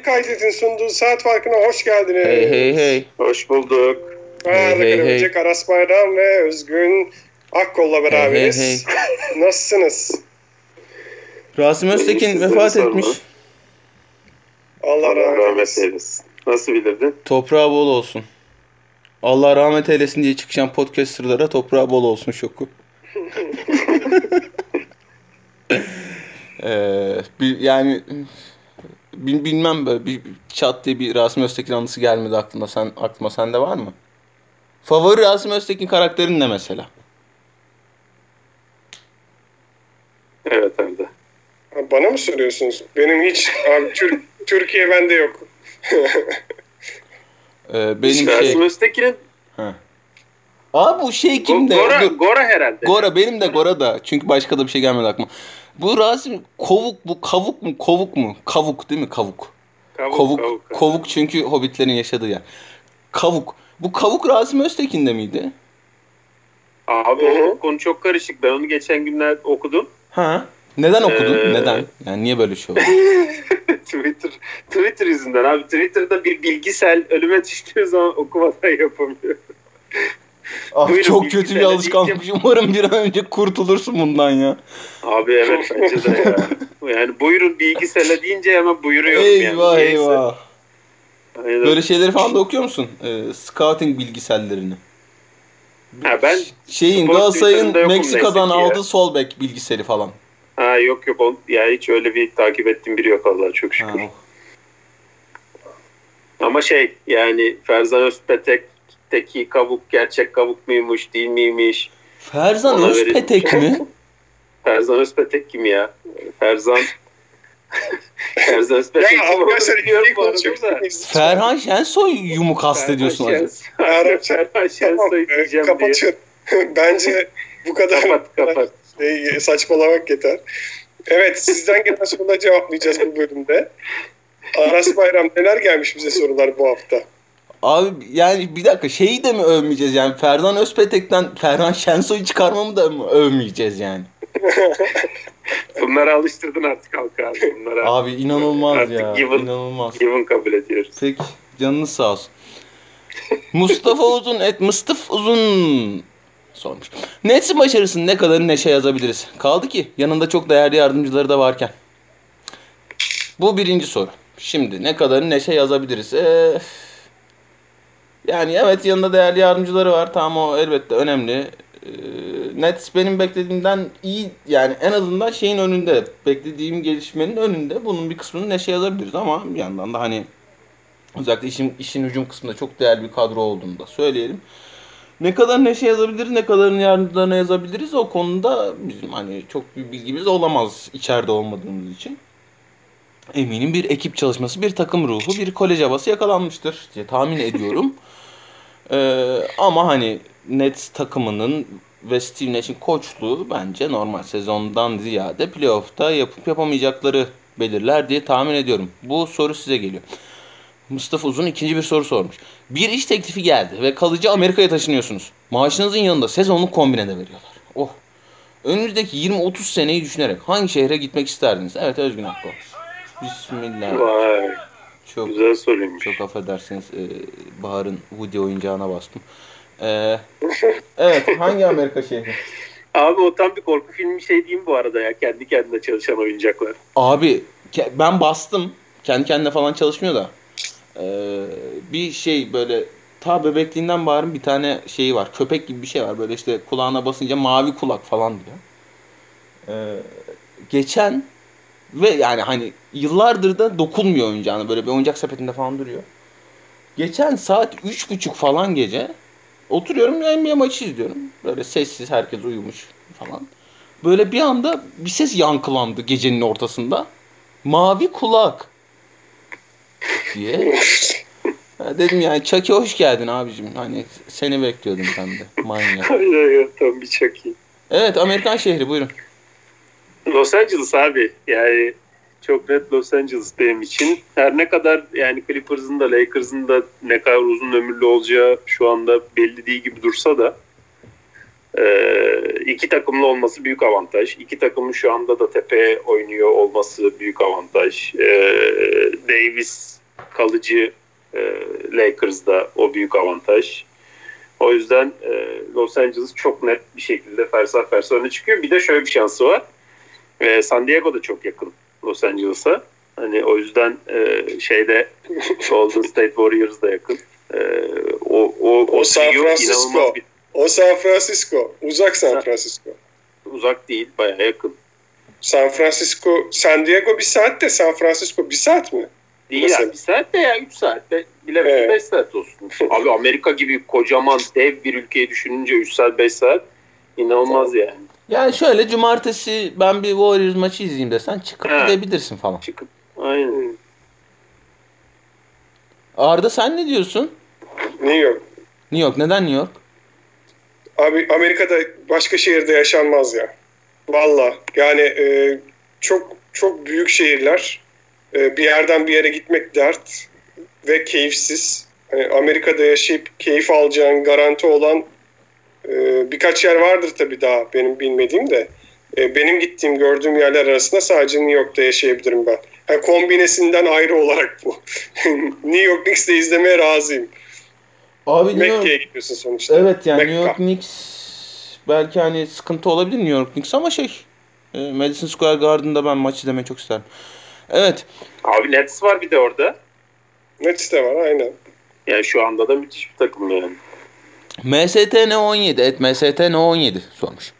Kaydet'in sunduğu saat farkına hoş geldiniz. Hey hey hey. Hoş bulduk. Hey, hey, Hey, hey. Aras Bayram ve Özgün Akkol'la beraberiz. Nasılsınız? Rasim Öztekin vefat etmiş. Allah, Allah rahmet rahmet eylesin. eylesin. Nasıl bilirdin? Toprağı bol olsun. Allah rahmet eylesin diye çıkacağım podcasterlara toprağı bol olsun şoku. Ee, bir, yani bil- bilmem böyle bir çat diye bir Rasim Öztekin anısı gelmedi aklıma. Sen aklıma sende var mı? Favori Rasim Öztekin karakterin ne mesela? Evet. Ha, Bana mı soruyorsunuz? Benim hiç abi, Tür- Türkiye bende yok. Ee, benim Rasim şey. Öztekin'in Ha. Aa bu şey kimde? Gora, Dur. Gora herhalde. Gora benim de Gora da. Çünkü başka da bir şey gelmedi aklıma. Bu Rasim kovuk bu kavuk mu kovuk mu? Kavuk değil mi kavuk? Kavuk, Kovuk kavuk, kovuk, çünkü hobbitlerin yaşadığı yer. Kavuk. Bu kavuk Rasim Öztekin'de miydi? Abi o konu çok karışık. Ben onu geçen günler okudum. Ha? Neden okudun? Ee, Neden? Yani niye böyle şey oldu? Twitter Twitter yüzünden abi. Twitter'da bir bilgisel ölüme düştüğü zaman okumadan yapamıyor. Ah, Buyurun, çok kötü bir alışkanlık. Umarım bir an önce kurtulursun bundan ya. Abi evet bence de ya. Yani buyurun bilgisayarla deyince hemen buyuruyorum yani. Eyvah Neyse. eyvah. Aynen. Böyle şeyleri falan da okuyor musun? Ee, scouting bilgisellerini. Ha, ben Şeyin Galatasaray'ın Meksika'dan ki ya. aldığı sol bek bilgiseli falan. Ha yok yok on, ya hiç öyle bir takip ettiğim biri yok Allah'a çok şükür. Ha, Ama şey yani Ferzan Özpetek'teki kavuk gerçek kavuk muymuş değil miymiş? Ferzan Ona Özpetek mi? Ferzan Özpetek kim ya? Ferzan Ferzan Özpetek Ya kim arkadaşlar arada konuşuyoruz. da. Ferhan Şensoy'u mu kastediyorsun Ferhan acaba? Ferhan Tamam, Şensoy e, diyeceğim diye. kapatıyorum. Bence bu kadar Kapat kapat. şey, saçmalamak yeter. Evet sizden gelen soruları cevaplayacağız bu bölümde. Aras Bayram neler gelmiş bize sorular bu hafta? Abi yani bir dakika şeyi de mi övmeyeceğiz yani Ferhan Özpetek'ten Ferhan Şensoy'u çıkarmamı da mı övmeyeceğiz yani? Bunları alıştırdın artık halka abi. Bunlara Abi inanılmaz Artık ya given- inanılmaz. given kabul ediyoruz. Peki canınız sağ olsun. Mustafa Uzun et Mustafa Uzun sormuş. Nets'in başarısını ne kadar neşe yazabiliriz? Kaldı ki yanında çok değerli yardımcıları da varken. Bu birinci soru. Şimdi ne kadar neşe yazabiliriz? Ee, yani evet yanında değerli yardımcıları var. Tamam o elbette önemli. Ee, Nets benim beklediğimden iyi yani en azından şeyin önünde. Beklediğim gelişmenin önünde. Bunun bir kısmını neşe yazabiliriz ama bir yandan da hani özellikle işin, işin hücum kısmında çok değerli bir kadro olduğunu da söyleyelim. Ne kadar neşe yazabiliriz, ne kadarını yardımcılarına yazabiliriz o konuda bizim hani çok bir bilgimiz olamaz içeride olmadığımız için. Eminim bir ekip çalışması, bir takım ruhu, bir kolej havası yakalanmıştır diye tahmin ediyorum. Ee, ama hani Nets takımının ve Steve Nash'in koçluğu bence normal sezondan ziyade playoff'ta yapıp yapamayacakları belirler diye tahmin ediyorum. Bu soru size geliyor. Mustafa Uzun ikinci bir soru sormuş. Bir iş teklifi geldi ve kalıcı Amerika'ya taşınıyorsunuz. Maaşınızın yanında sezonluk kombine de veriyorlar. Oh. Önümüzdeki 20-30 seneyi düşünerek hangi şehre gitmek isterdiniz? Evet Özgün Akko. Bismillah. Vay Çok güzel soruymuş. çok affedersiniz e, Bahar'ın Woody oyuncağına bastım. E, evet hangi Amerika şehri? Abi o tam bir korku filmi şey diyeyim bu arada ya. Kendi kendine çalışan oyuncaklar. Abi ben bastım. Kendi kendine falan çalışmıyor da. E, bir şey böyle ta bebekliğinden Bahar'ın bir tane şeyi var. Köpek gibi bir şey var. Böyle işte kulağına basınca mavi kulak falan diyor. E, geçen ve yani hani yıllardır da dokunmuyor oyuncağına. Böyle bir oyuncak sepetinde falan duruyor. Geçen saat üç buçuk falan gece oturuyorum NBA maçı izliyorum. Böyle sessiz herkes uyumuş falan. Böyle bir anda bir ses yankılandı gecenin ortasında. Mavi kulak diye. Ha, Dedim yani Chucky hoş geldin abicim. Hani seni bekliyordum ben de. Manyak. Aynen tam bir iyi. Evet Amerikan şehri buyurun. Los Angeles abi. Yani çok net Los Angeles benim için. Her ne kadar yani Clippers'ın da Lakers'ın da ne kadar uzun ömürlü olacağı şu anda belli değil gibi dursa da Ee, iki takımlı olması büyük avantaj. İki takımın şu anda da tepeye oynuyor olması büyük avantaj. Ee, Davis kalıcı e, Lakers'da o büyük avantaj. O yüzden e, Los Angeles çok net bir şekilde fersah fersah öne çıkıyor. Bir de şöyle bir şansı var. E, San Diego da çok yakın Los Angeles'a. Hani o yüzden e, şeyde Golden State Warriors da yakın. E, o o, O San trio Francisco. bir- O San Francisco. Uzak San. Francisco. uzak değil, bayağı yakın. San Francisco, San Diego bir saat de San Francisco bir saat mi? Değil Mesela- ya bir saat de ya 3 saat de bilemedim Evet. 5 saat olsun. Abi Amerika gibi kocaman dev bir ülkeyi düşününce 3 saat 5 saat inanılmaz yani. Yani şöyle cumartesi ben bir Warriors maçı izleyeyim desen çıkıp Ha. gidebilirsin falan. Çıkıp aynen. Arda sen ne diyorsun? New York. New York. Neden New York? Abi Amerika'da başka şehirde yaşanmaz ya. Valla yani e, çok çok büyük şehirler. E, bir yerden bir yere gitmek dert ve keyifsiz. Hani Amerika'da yaşayıp keyif alacağın garanti olan e, birkaç yer vardır tabii daha benim bilmediğim de. E, benim gittiğim gördüğüm yerler arasında sadece New York'ta yaşayabilirim ben. Ha, kombinesinden ayrı olarak bu. New York Knicks'te izlemeye razıyım. Abi. Mekke'ye gidiyorsun sonuçta. Evet yani Mekka. New York Knicks belki hani sıkıntı olabilir New York Knicks ama şey e, Madison Square Garden'da ben maç izlemeyi çok isterim. Evet. Abi Nets var bir de orada. Nets de var aynen. Yani şu anda da müthiş bir takım yani. MSTN17 evet MSTN17 sormuş.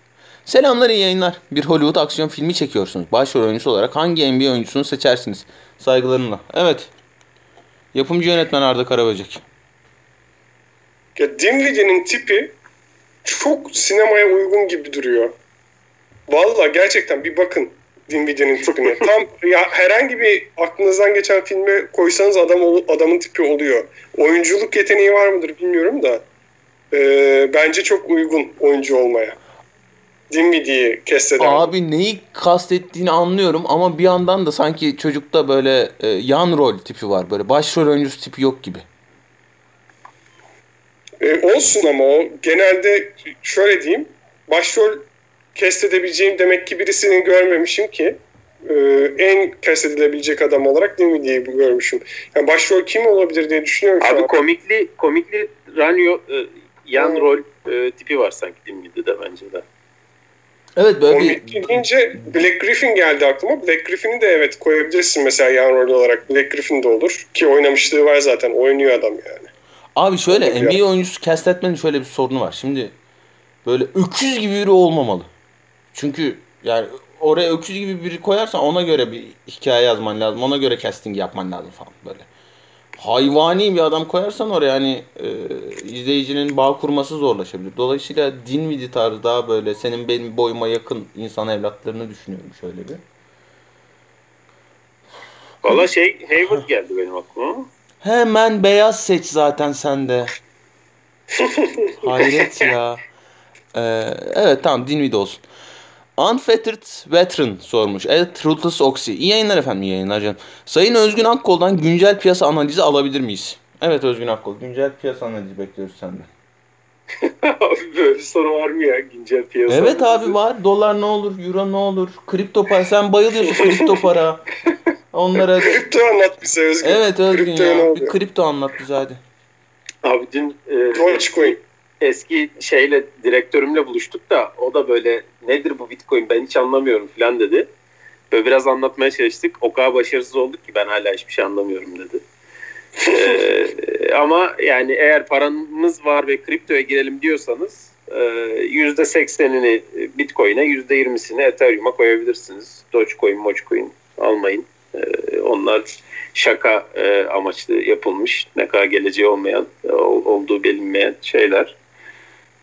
Selamlar iyi yayınlar. Bir Hollywood aksiyon filmi çekiyorsunuz. Başrol oyuncusu olarak hangi NBA oyuncusunu seçersiniz? Saygılarımla. Evet. Yapımcı yönetmen Arda Karaböcek. Ya Dinwiddie'nin tipi çok sinemaya uygun gibi duruyor. Valla gerçekten bir bakın Dinwiddie'nin tipine. Tam ya herhangi bir aklınızdan geçen filme koysanız adam adamın tipi oluyor. Oyunculuk yeteneği var mıdır bilmiyorum da e, bence çok uygun oyuncu olmaya. Dinwiddie'yi kesteden. Abi neyi kastettiğini anlıyorum ama bir yandan da sanki çocukta böyle e, yan rol tipi var. Böyle başrol oyuncusu tipi yok gibi. E, olsun ama o genelde şöyle diyeyim başrol kestedebileceğim demek ki birisini görmemişim ki e, en kestedilebilecek adam olarak Dinwiddie'yi görmüşüm. Yani başrol kim olabilir diye düşünüyorum Abi komikli komikli Ranyo e, yan rol e, tipi var sanki Dinwiddie'de de bence de. Evet böyle bir Komik deyince Black Griffin geldi aklıma. Black Griffin'i de evet koyabilirsin mesela yan rol olarak. Black Griffin de olur. Ki oynamışlığı var zaten. Oynuyor adam yani. Abi şöyle Olur ya. NBA oyuncusu kestetmenin şöyle bir sorunu var. Şimdi böyle öküz gibi biri olmamalı. Çünkü yani oraya öküz gibi biri koyarsan ona göre bir hikaye yazman lazım. Ona göre casting yapman lazım falan böyle. Hayvani bir adam koyarsan oraya hani e, izleyicinin bağ kurması zorlaşabilir. Dolayısıyla Dinwiddie tarzı daha böyle senin benim boyuma yakın insan evlatlarını düşünüyorum şöyle bir. Valla şey Hayward geldi benim aklıma. Hemen beyaz seç zaten sende. Hayret ya. Ee, evet tamam Dinwiddie olsun. Unfettered Veteran sormuş. Evet Ruthless Oxy. İyi yayınlar efendim iyi yayınlar canım. Sayın Özgün Akkol'dan güncel piyasa analizi alabilir miyiz? Evet Özgün Akkol. Güncel piyasa analizi bekliyoruz senden. abi böyle bir soru var mı ya güncel piyasa? Evet abi var. Dolar ne olur? Euro ne olur? Kripto para. Sen bayılıyorsun kripto para. Onlara... Kripto anlat bize Özgür. Evet Özgün Kriptoya ne ya. Bir kripto anlat bize hadi. Abi dün e, Dogecoin. Eski şeyle direktörümle buluştuk da o da böyle nedir bu bitcoin ben hiç anlamıyorum falan dedi. Böyle biraz anlatmaya çalıştık. O kadar başarısız olduk ki ben hala hiçbir şey anlamıyorum dedi. Ee, ama yani eğer paranız var ve kriptoya girelim diyorsanız e, yüzde seksenini bitcoin'e yüzde yirmisini ethereum'a koyabilirsiniz. Dogecoin, Mogecoin almayın. Ee, onlar şaka e, amaçlı yapılmış. Ne kadar geleceği olmayan, e, ol- olduğu bilinmeyen şeyler.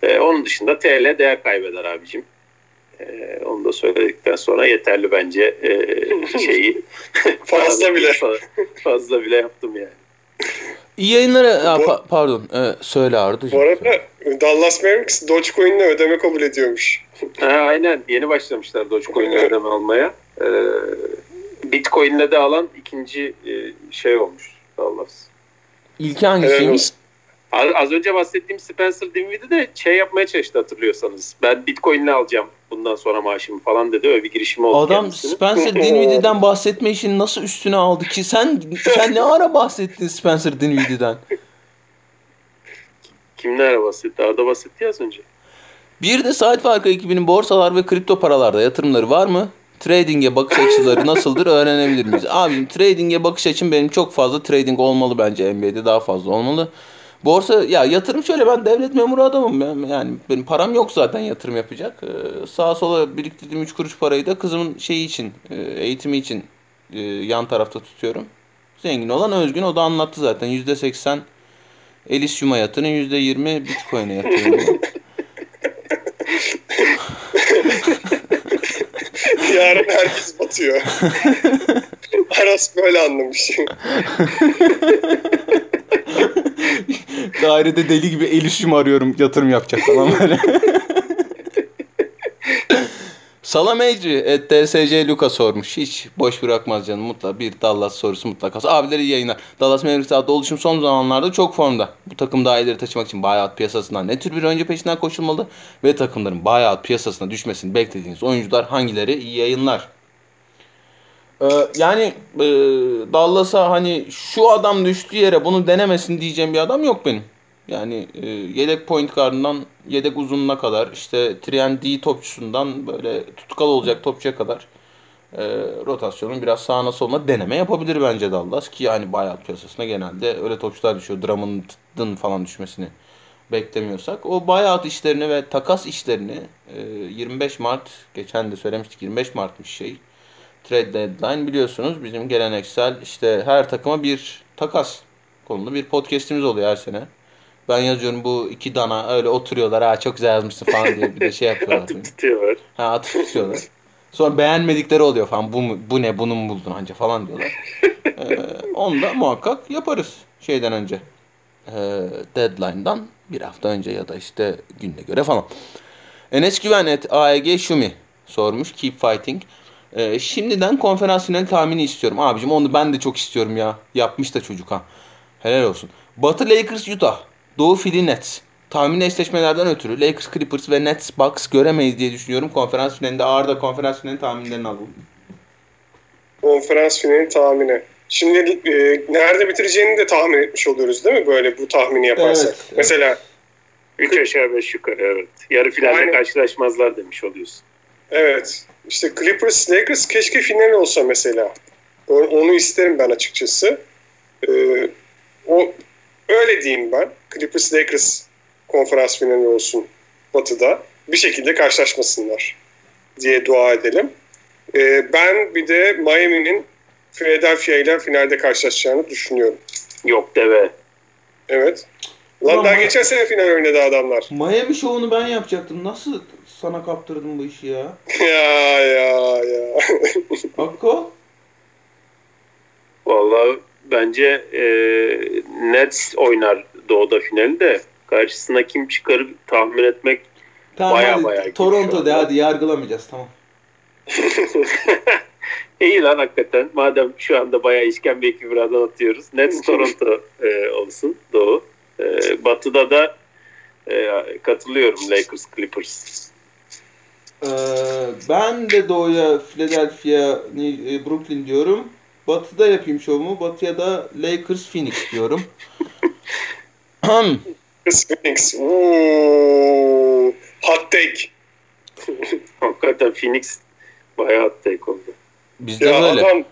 E, onun dışında TL değer kaybeder abicim. E, onu da söyledikten sonra yeterli bence e, şeyi. Fazla bile. Fazla bile yaptım yani. İyi yayınlar. Bu- pa- pardon. Ee, söyle Ardu'cum. Bu arada Dallas Mavericks Dogecoin'le ödeme kabul ediyormuş. Ha, aynen yeni başlamışlar Dogecoin'le ödeme almaya. E, Bitcoin'le de alan ikinci e, şey olmuş Dallas. İlki hangisiymiş? Az, önce bahsettiğim Spencer Dinwiddie de şey yapmaya çalıştı hatırlıyorsanız. Ben Bitcoin'le alacağım bundan sonra maaşımı falan dedi. Öyle bir girişimi oldu Adam kendisinin. Spencer Dinwiddie'den bahsetme işini nasıl üstüne aldı ki? Sen sen ne ara bahsettin Spencer Dinwiddie'den? Kimler bahsetti? Arda bahsetti ya az önce. Bir de Saat Farkı ekibinin borsalar ve kripto paralarda yatırımları var mı? Trading'e bakış açıları nasıldır öğrenebilir miyiz? Abim trading'e bakış açım benim çok fazla trading olmalı bence NBA'de daha fazla olmalı. Borsa ya yatırım şöyle ben devlet memuru adamım. Ben, yani benim param yok zaten yatırım yapacak. Ee, sağa sola biriktirdiğim 3 kuruş parayı da kızımın şeyi için, e, eğitimi için e, yan tarafta tutuyorum. Zengin olan Özgün o da anlattı zaten. %80 Elysium'a yatırın, %20 Bitcoin'e yatırın. Yarın herkes batıyor. Aras böyle anlamış. Dairede deli gibi Elysium arıyorum yatırım yapacak falan böyle. Salameci et DSC Luka sormuş. Hiç boş bırakmaz canım. Mutlaka bir Dallas sorusu mutlaka. Abileri yayınlar. Dallas Mavericks adlı oluşum son zamanlarda çok formda. Bu takım daha ileri taşımak için buyout piyasasından ne tür bir oyuncu peşinden koşulmalı ve takımların buyout piyasasına düşmesini beklediğiniz oyuncular hangileri? İyi yayınlar. Ee, yani e, Dallas'a hani şu adam düştüğü yere bunu denemesin diyeceğim bir adam yok benim. Yani e, yedek point guardından yedek uzununa kadar işte 3D topçusundan böyle tutkal olacak topçuya kadar e, rotasyonun biraz sağına soluna deneme yapabilir bence Dallas ki yani buyout piyasasına genelde öyle topçular düşüyor. Drummond'ın falan düşmesini beklemiyorsak. O buyout işlerini ve takas işlerini e, 25 Mart geçen de söylemiştik 25 Mart'mış şey. Trade deadline biliyorsunuz bizim geleneksel işte her takıma bir takas konulu bir podcast'imiz oluyor her sene. Ben yazıyorum bu iki dana öyle oturuyorlar ha çok güzel yazmışsın falan diye bir de şey yapıyorlar. Atıp tutuyorlar. Ha atıp tutuyorlar. Sonra beğenmedikleri oluyor falan. Bu, mu, bu ne bunu mu buldun anca falan diyorlar. Ee, onu da muhakkak yaparız şeyden önce. Ee, deadline'dan bir hafta önce ya da işte gününe göre falan. Enes Güven et AEG Şumi sormuş. Keep fighting. Ee, şimdiden konferans finali tahmini istiyorum. Abicim onu ben de çok istiyorum ya. Yapmış da çocuk ha. Helal olsun. Batı Lakers Utah. Doğu Philly Nets. Tahmin eşleşmelerden ötürü Lakers Clippers ve Nets Bucks göremeyiz diye düşünüyorum. Konferans finalinde ağır da konferans finali tahminlerini alalım. Konferans finali tahmini. Şimdi e, nerede bitireceğini de tahmin etmiş oluyoruz değil mi? Böyle bu tahmini yaparsak. Evet, evet. Mesela 3 aşağı 5 yukarı evet. Yarı finalde Aynen. karşılaşmazlar demiş oluyorsun. Evet işte Clippers Lakers keşke final olsa mesela. Onu isterim ben açıkçası. E, o öyle diyeyim ben. Clippers Lakers konferans finali olsun Batı'da. Bir şekilde karşılaşmasınlar diye dua edelim. E, ben bir de Miami'nin Philadelphia ile finalde karşılaşacağını düşünüyorum. Yok deve. Evet. Lan daha geçen sene final oynadı adamlar. Miami şovunu ben yapacaktım. Nasıl sana kaptırdım bu işi ya? ya ya ya. Hakko? Vallahi bence e, Nets oynar doğuda finali de karşısına kim çıkarır tahmin etmek Tamam Baya baya Toronto de hadi yargılamayacağız tamam. iyi lan hakikaten. Madem şu anda bayağı işkembe ekibinden atıyoruz. Nets Toronto e, olsun doğu. E, batı'da da e, katılıyorum Lakers Clippers. Ee, ben de doğuya Philadelphia, e, Brooklyn diyorum. Batı'da yapayım şovumu. Batı'ya da Lakers, Phoenix diyorum. Chris Phoenix. Oo. Hot take. Hakikaten Phoenix bayağı hot take oldu. Bizde Ya böyle. adam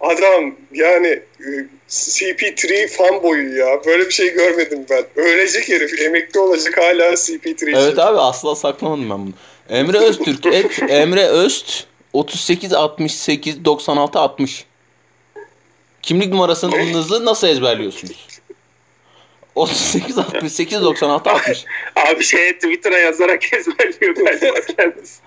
adam yani e, CP3 fanboyu ya. Böyle bir şey görmedim ben. Ölecek herif. Emekli olacak hala CP3 için. Evet abi asla saklamadım ben bunu. Emre Öztürk et Emre Öst 38 68 96 60. Kimlik numarasınızı nasıl ezberliyorsunuz? 38 68 96 60. Abi şey Twitter'a yazarak ezberliyor galiba kendisi.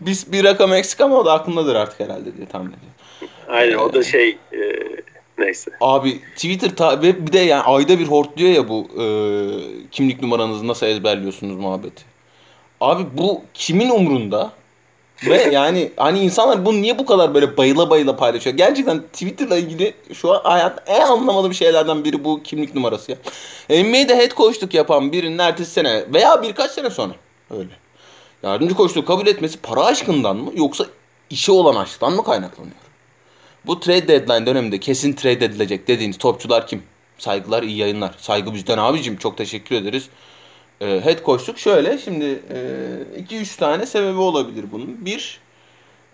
Biz bir rakam eksik ama o da aklımdadır artık herhalde diye tahmin ediyorum. Aynen o da şey e, neyse. Abi Twitter ta- ve bir de yani ayda bir hortluyor ya bu e, kimlik numaranızı nasıl ezberliyorsunuz muhabbeti. Abi bu kimin umrunda? Ve yani hani insanlar bunu niye bu kadar böyle bayıla bayıla paylaşıyor? Gerçekten Twitter'la ilgili şu an hayat en anlamadığım şeylerden biri bu kimlik numarası ya. NBA'de head coachluk yapan birinin ertesi sene veya birkaç sene sonra öyle. Yardımcı koçluğu kabul etmesi para aşkından mı yoksa işi olan aşktan mı kaynaklanıyor? Bu trade deadline döneminde kesin trade edilecek dediğiniz topçular kim? Saygılar, iyi yayınlar. Saygı bizden abicim. Çok teşekkür ederiz. E, head coachluk şöyle. Şimdi 2-3 e, tane sebebi olabilir bunun. Bir,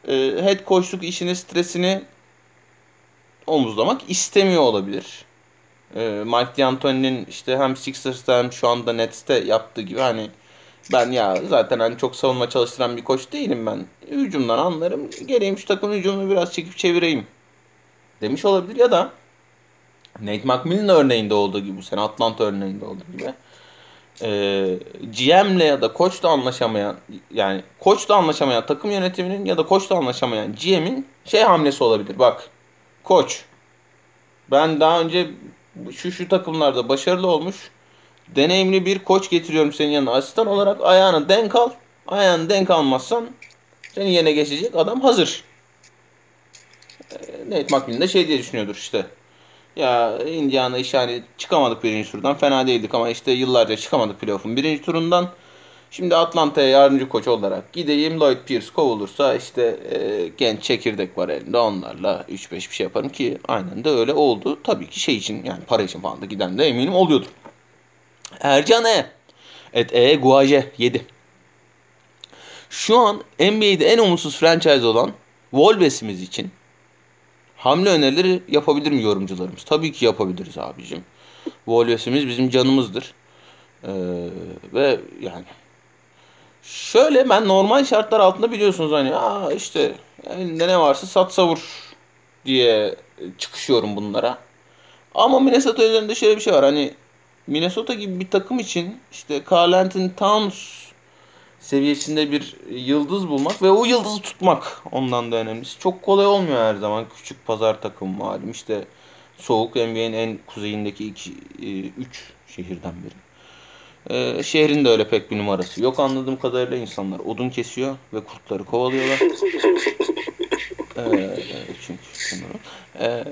e, head coachluk işini, stresini omuzlamak istemiyor olabilir. E, Mike D'Antoni'nin işte hem Sixers'ta hem şu anda Nets'te yaptığı gibi hani ben ya zaten hani çok savunma çalıştıran bir koç değilim ben. Hücumdan anlarım. Geleyim şu takım hücumunu biraz çekip çevireyim demiş olabilir ya da Nate McMillan örneğinde olduğu gibi bu sene Atlanta örneğinde olduğu gibi e, GM'le ya da koçla anlaşamayan yani koçla anlaşamayan takım yönetiminin ya da koçla anlaşamayan GM'in şey hamlesi olabilir. Bak koç ben daha önce şu şu takımlarda başarılı olmuş deneyimli bir koç getiriyorum senin yanına asistan olarak ayağını denk al. Ayağını denk almazsan senin yerine geçecek adam hazır. Nate McMillan de şey diye düşünüyordur işte. Ya Indiana iş yani çıkamadık birinci turdan fena değildik ama işte yıllarca çıkamadık playoff'un birinci turundan. Şimdi Atlanta'ya yardımcı koç olarak gideyim. Lloyd Pierce kovulursa işte e, genç çekirdek var elinde onlarla 3-5 bir şey yaparım ki aynen de öyle oldu. Tabii ki şey için yani para için falan da giden de eminim oluyordur. Ercan E. Et E. Guaje 7. Şu an NBA'de en umutsuz franchise olan Wolves'imiz için hamle önerileri yapabilir mi yorumcularımız? Tabii ki yapabiliriz abicim. Wolves'imiz bizim canımızdır. Ee, ve yani şöyle ben normal şartlar altında biliyorsunuz hani aa işte elinde ne varsa sat savur diye çıkışıyorum bunlara. Ama Minnesota üzerinde şöyle bir şey var. Hani Minnesota gibi bir takım için işte Carl Anthony Towns seviyesinde bir yıldız bulmak ve o yıldızı tutmak ondan da önemlisi. Çok kolay olmuyor her zaman. Küçük pazar takımı malum. İşte soğuk NBA'nin en kuzeyindeki iki, e, üç şehirden biri. Ee, şehrin de öyle pek bir numarası yok anladığım kadarıyla insanlar odun kesiyor ve kurtları kovalıyorlar. ee, çünkü ee,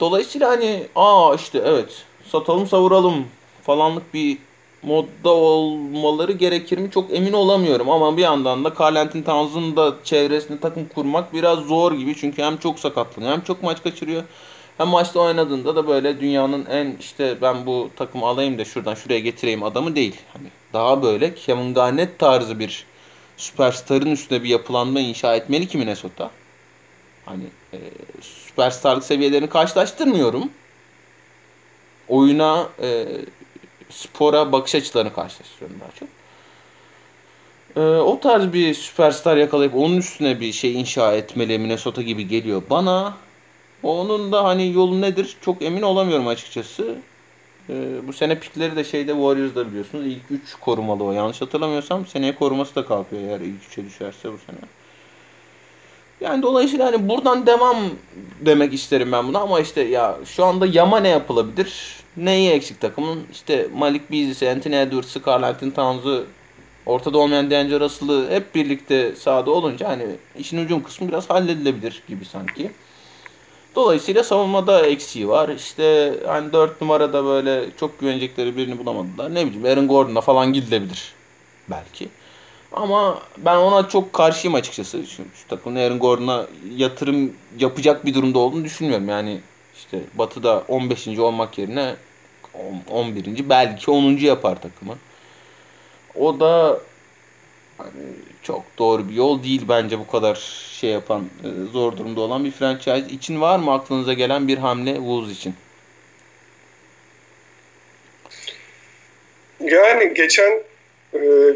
dolayısıyla hani aa işte evet satalım savuralım falanlık bir modda olmaları gerekir mi çok emin olamıyorum. Ama bir yandan da Carlentin Towns'un da çevresinde takım kurmak biraz zor gibi. Çünkü hem çok sakatlanıyor hem çok maç kaçırıyor. Hem maçta oynadığında da böyle dünyanın en işte ben bu takımı alayım da şuradan şuraya getireyim adamı değil. Hani daha böyle Kevin Garnett tarzı bir süperstarın üstüne bir yapılanma inşa etmeli ki Minnesota. Hani e, süperstarlık seviyelerini karşılaştırmıyorum. Oyuna e, spora bakış açılarını karşılaştırıyorum daha çok. Ee, o tarz bir süperstar yakalayıp onun üstüne bir şey inşa etmeli Minnesota gibi geliyor bana. Onun da hani yolu nedir çok emin olamıyorum açıkçası. Ee, bu sene pikleri de şeyde Warriors'da biliyorsunuz. İlk 3 korumalı o. Yanlış hatırlamıyorsam seneye koruması da kalkıyor eğer ilk 3'e düşerse bu sene. Yani dolayısıyla hani buradan devam demek isterim ben buna ama işte ya şu anda yama ne yapılabilir? Neyi eksik takımın? İşte Malik Beasley'si, Anthony Edwards'ı, Carl Anthony Towns'u, ortada olmayan D'Angelo Russell'ı hep birlikte sahada olunca hani işin hücum kısmı biraz halledilebilir gibi sanki. Dolayısıyla savunmada eksiği var. İşte hani 4 numarada böyle çok güvenecekleri birini bulamadılar. Ne bileyim Aaron Gordon'a falan gidilebilir belki. Ama ben ona çok karşıyım açıkçası. Şu, şu takımın Aaron Gordon'a yatırım yapacak bir durumda olduğunu düşünmüyorum. Yani işte Batı'da 15. olmak yerine 11. belki 10. yapar takımı. O da hani çok doğru bir yol değil bence bu kadar şey yapan e, zor durumda olan bir franchise için var mı aklınıza gelen bir hamle Wolves için? Yani geçen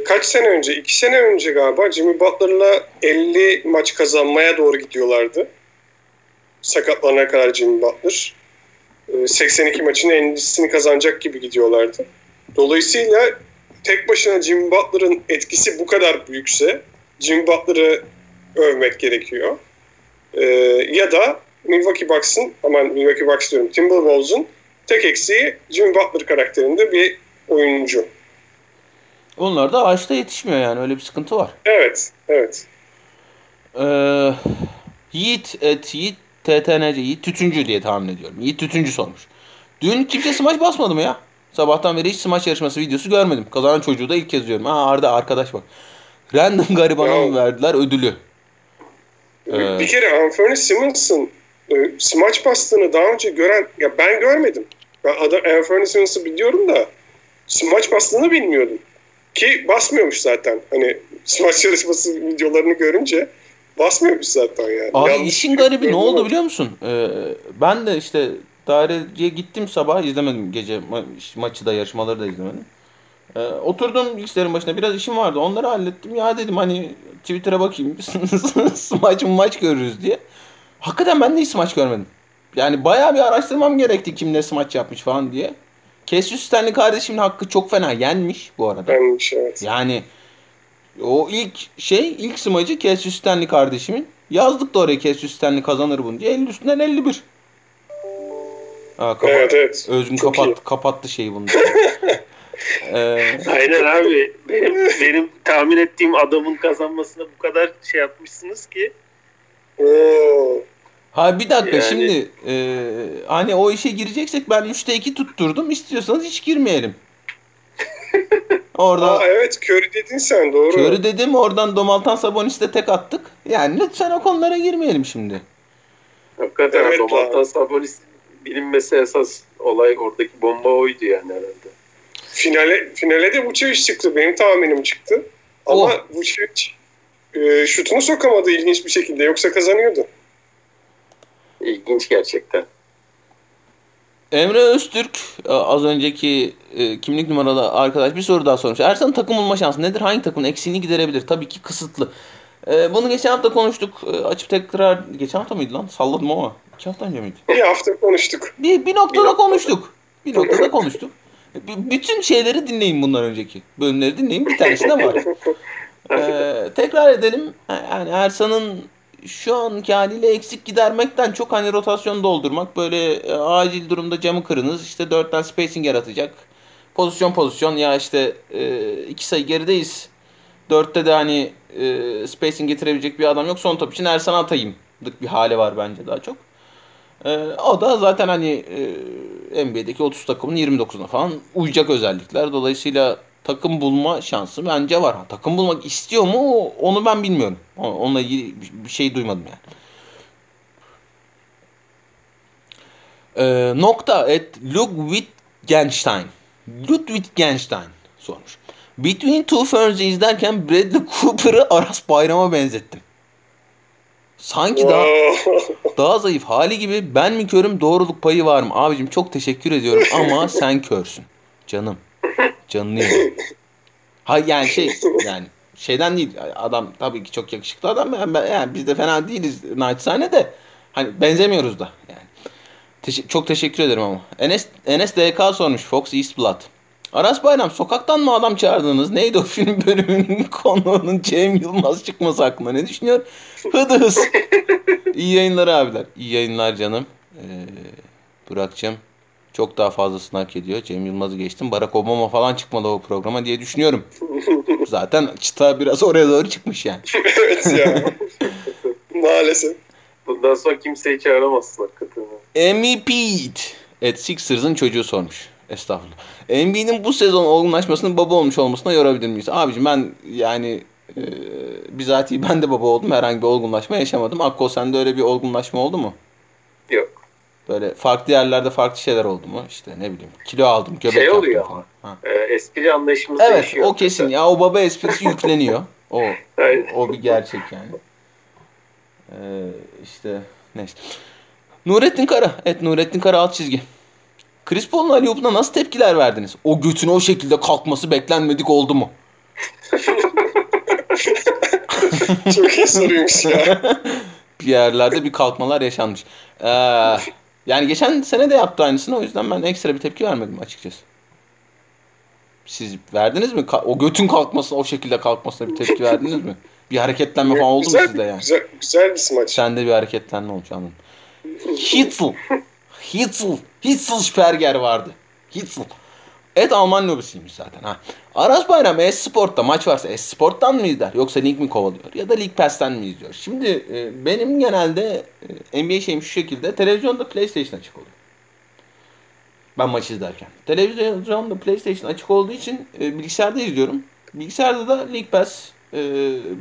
kaç sene önce, iki sene önce galiba Jimmy Butler'la 50 maç kazanmaya doğru gidiyorlardı. Sakatlanana kadar Jimmy Butler. 82 maçın en iyisini kazanacak gibi gidiyorlardı. Dolayısıyla tek başına Jimmy Butler'ın etkisi bu kadar büyükse Jimmy Butler'ı övmek gerekiyor. Ee, ya da Milwaukee Bucks'ın, aman Milwaukee Bucks diyorum, Timberwolves'un tek eksiği Jimmy Butler karakterinde bir oyuncu. Onlar da ağaçta yetişmiyor yani öyle bir sıkıntı var. Evet, evet. Ee, Yiğit et Yiğit TTNC Yiğit Tütüncü diye tahmin ediyorum. Yiğit Tütüncü sormuş. Dün kimse smaç basmadı mı ya? Sabahtan beri hiç smaç yarışması videosu görmedim. Kazanan çocuğu da ilk kez diyorum. Ha Arda arkadaş bak. Random garibana Ya. mı verdiler ödülü? Ee, Bir kere Anthony Simmons'ın e, smaç bastığını daha önce gören, ya ben görmedim. Ben adam Anthony Simmons'ı biliyorum da smaç bastığını bilmiyordum. Ki basmıyormuş zaten. Hani smaç yarışması videolarını görünce basmıyormuş zaten yani. Abi Yanlış işin garibi ne oldu ama. biliyor musun? Ee, ben de işte daireciye gittim sabah izlemedim gece ma- maçı da yarışmaları da izlemedim. Ee, oturdum bilgisayarın başına biraz işim vardı onları hallettim. Ya dedim hani Twitter'a bakayım smaç maç görürüz diye. Hakikaten ben de hiç smaç görmedim. Yani bayağı bir araştırmam gerekti kim ne smaç yapmış falan diye. Cassius Stanley kardeşimin hakkı çok fena yenmiş bu arada. Benmiş evet. Yani o ilk şey ilk smacı Cassius Stanley kardeşimin. Yazdık da oraya Cassius Stanley kazanır bunu diye. 50 üstünden 51. Ha, kapat. Evet evet. Özgün Çok kapat, iyi. kapattı şeyi bunu. ee, Aynen abi. Benim, benim tahmin ettiğim adamın kazanmasına bu kadar şey yapmışsınız ki. Oo. Ha bir dakika Yani- şimdi e, hani o işe gireceksek ben 3'te 2 tutturdum. İstiyorsanız hiç girmeyelim. Orada Aa, evet Curry dedin sen doğru. Körü dedim oradan Domaltan Sabonis'te tek attık. Yani lütfen o konulara girmeyelim şimdi. Hakikaten Evet Domantas lan. Sabonis bilinmesi esas olay oradaki bomba oydu yani herhalde. Finale, finale de Vucevic çıktı. Benim tahminim çıktı. Ama Oh. Vucevic e, şutunu sokamadı ilginç bir şekilde. Yoksa kazanıyordu. İlginç gerçekten. Emre Öztürk e, az önceki e, kimlik numaralı arkadaş bir soru daha sormuş. Ersan'ın takım bulma şansı nedir? Hangi takımın eksiğini giderebilir? Tabii ki kısıtlı. E, bunu geçen hafta konuştuk. E, açıp tekrar geçen hafta mıydı lan? Salladım ama. İki hafta önce miydi? Bir hafta konuştuk. Bir, bir noktada Bir noktada. konuştuk. Bir noktada konuştuk. B- bütün şeyleri dinleyin bundan önceki. Bölümleri dinleyin. Bir tanesinde var. Ee, tekrar edelim. Yani Ersan'ın şu anki haliyle eksik gidermekten çok hani rotasyon doldurmak. Böyle e, acil durumda camı kırınız. işte dörtten spacing yaratacak. Pozisyon pozisyon ya işte e, iki sayı gerideyiz. Dörtte de hani e, spacing getirebilecek bir adam yok. Son top için Ersan'a atayım. bir hali var bence daha çok. E, o da zaten hani e, NBA'deki 30 takımın 29'una falan uyacak özellikler. Dolayısıyla takım bulma şansı bence var. Ha, takım bulmak istiyor mu onu ben bilmiyorum. Onunla ilgili bir- şey duymadım yani. Ee, nokta et Ludwig Genstein. Ludwig Genstein sormuş. Between Two Ferns'i izlerken Bradley Cooper'ı Aras Bayram'a benzettim. Sanki daha daha zayıf hali gibi ben mi körüm doğruluk payı var mı? Abicim çok teşekkür ediyorum ama sen körsün. Canım. Canını yerim. Ha yani şey yani şeyden değil adam tabii ki çok yakışıklı adam ben- yani biz de fena değiliz naçizane de hani benzemiyoruz da yani. Teşe- çok teşekkür ederim ama. Enes, Enes DK sormuş Fox East Blood. Aras Bayram sokaktan mı adam çağırdınız? Neydi o film bölümünün konuğunun Cem Yılmaz çıkması hakkında ne düşünüyor? Hıdı hız. İyi yayınlar abiler. İyi yayınlar canım. Ee, Burak'cığım çok daha fazlasını hak ediyor. Cem Yılmaz'ı geçtim. Barack Obama falan çıkmalı o programa diye düşünüyorum. Zaten çıta biraz oraya doğru çıkmış yani. evet ya. Maalesef. Bundan sonra kimseyi çağıramazsın hakikaten. MVP et Sixers'ın çocuğu sormuş. Estağfurullah. Embiid'in bu sezon olgunlaşmasının baba olmuş olmasına yorabilir miyiz? Abicim ben yani e, bizatihi ben de baba oldum. Herhangi bir olgunlaşma yaşamadım. Akko sende öyle bir olgunlaşma oldu mu? Böyle farklı yerlerde farklı şeyler oldu mu? İşte ne bileyim kilo aldım, göbek Şey oluyor falan. Ha. Ee, espri anlayışımız Evet değişiyor. o kesin ya o baba esprisi yükleniyor. O o bir gerçek yani. Ee, işte neyse. Nurettin Kara. Evet Nurettin Kara alt çizgi. Chris Paul'un Ali nasıl tepkiler verdiniz? O götün o şekilde kalkması beklenmedik oldu mu? Çok iyi soruymuş ya. Bir yerlerde bir kalkmalar yaşanmış. Ee, yani geçen sene de yaptı aynısını o yüzden ben ekstra bir tepki vermedim açıkçası. Siz verdiniz mi? O götün kalkmasına o şekilde kalkmasına bir tepki verdiniz mi? Bir hareketlenme falan oldu mu güzel, sizde yani? Güzel, güzel bir smaç. Sende bir hareketlenme olmuş anladım. Hitzel. Hitzel. Hitzel Sperger vardı. Hitzel. Evet Alman lobisiymiş zaten. Ha. Aras Bayram Esport'ta maç varsa Esport'tan mı izler yoksa lig mi kovalıyor ya da Lig Pass'ten mi izliyor? Şimdi e, benim genelde e, NBA şeyim şu şekilde televizyonda PlayStation açık oluyor. Ben maç izlerken. Televizyonda PlayStation açık olduğu için e, bilgisayarda izliyorum. Bilgisayarda da League Pass e,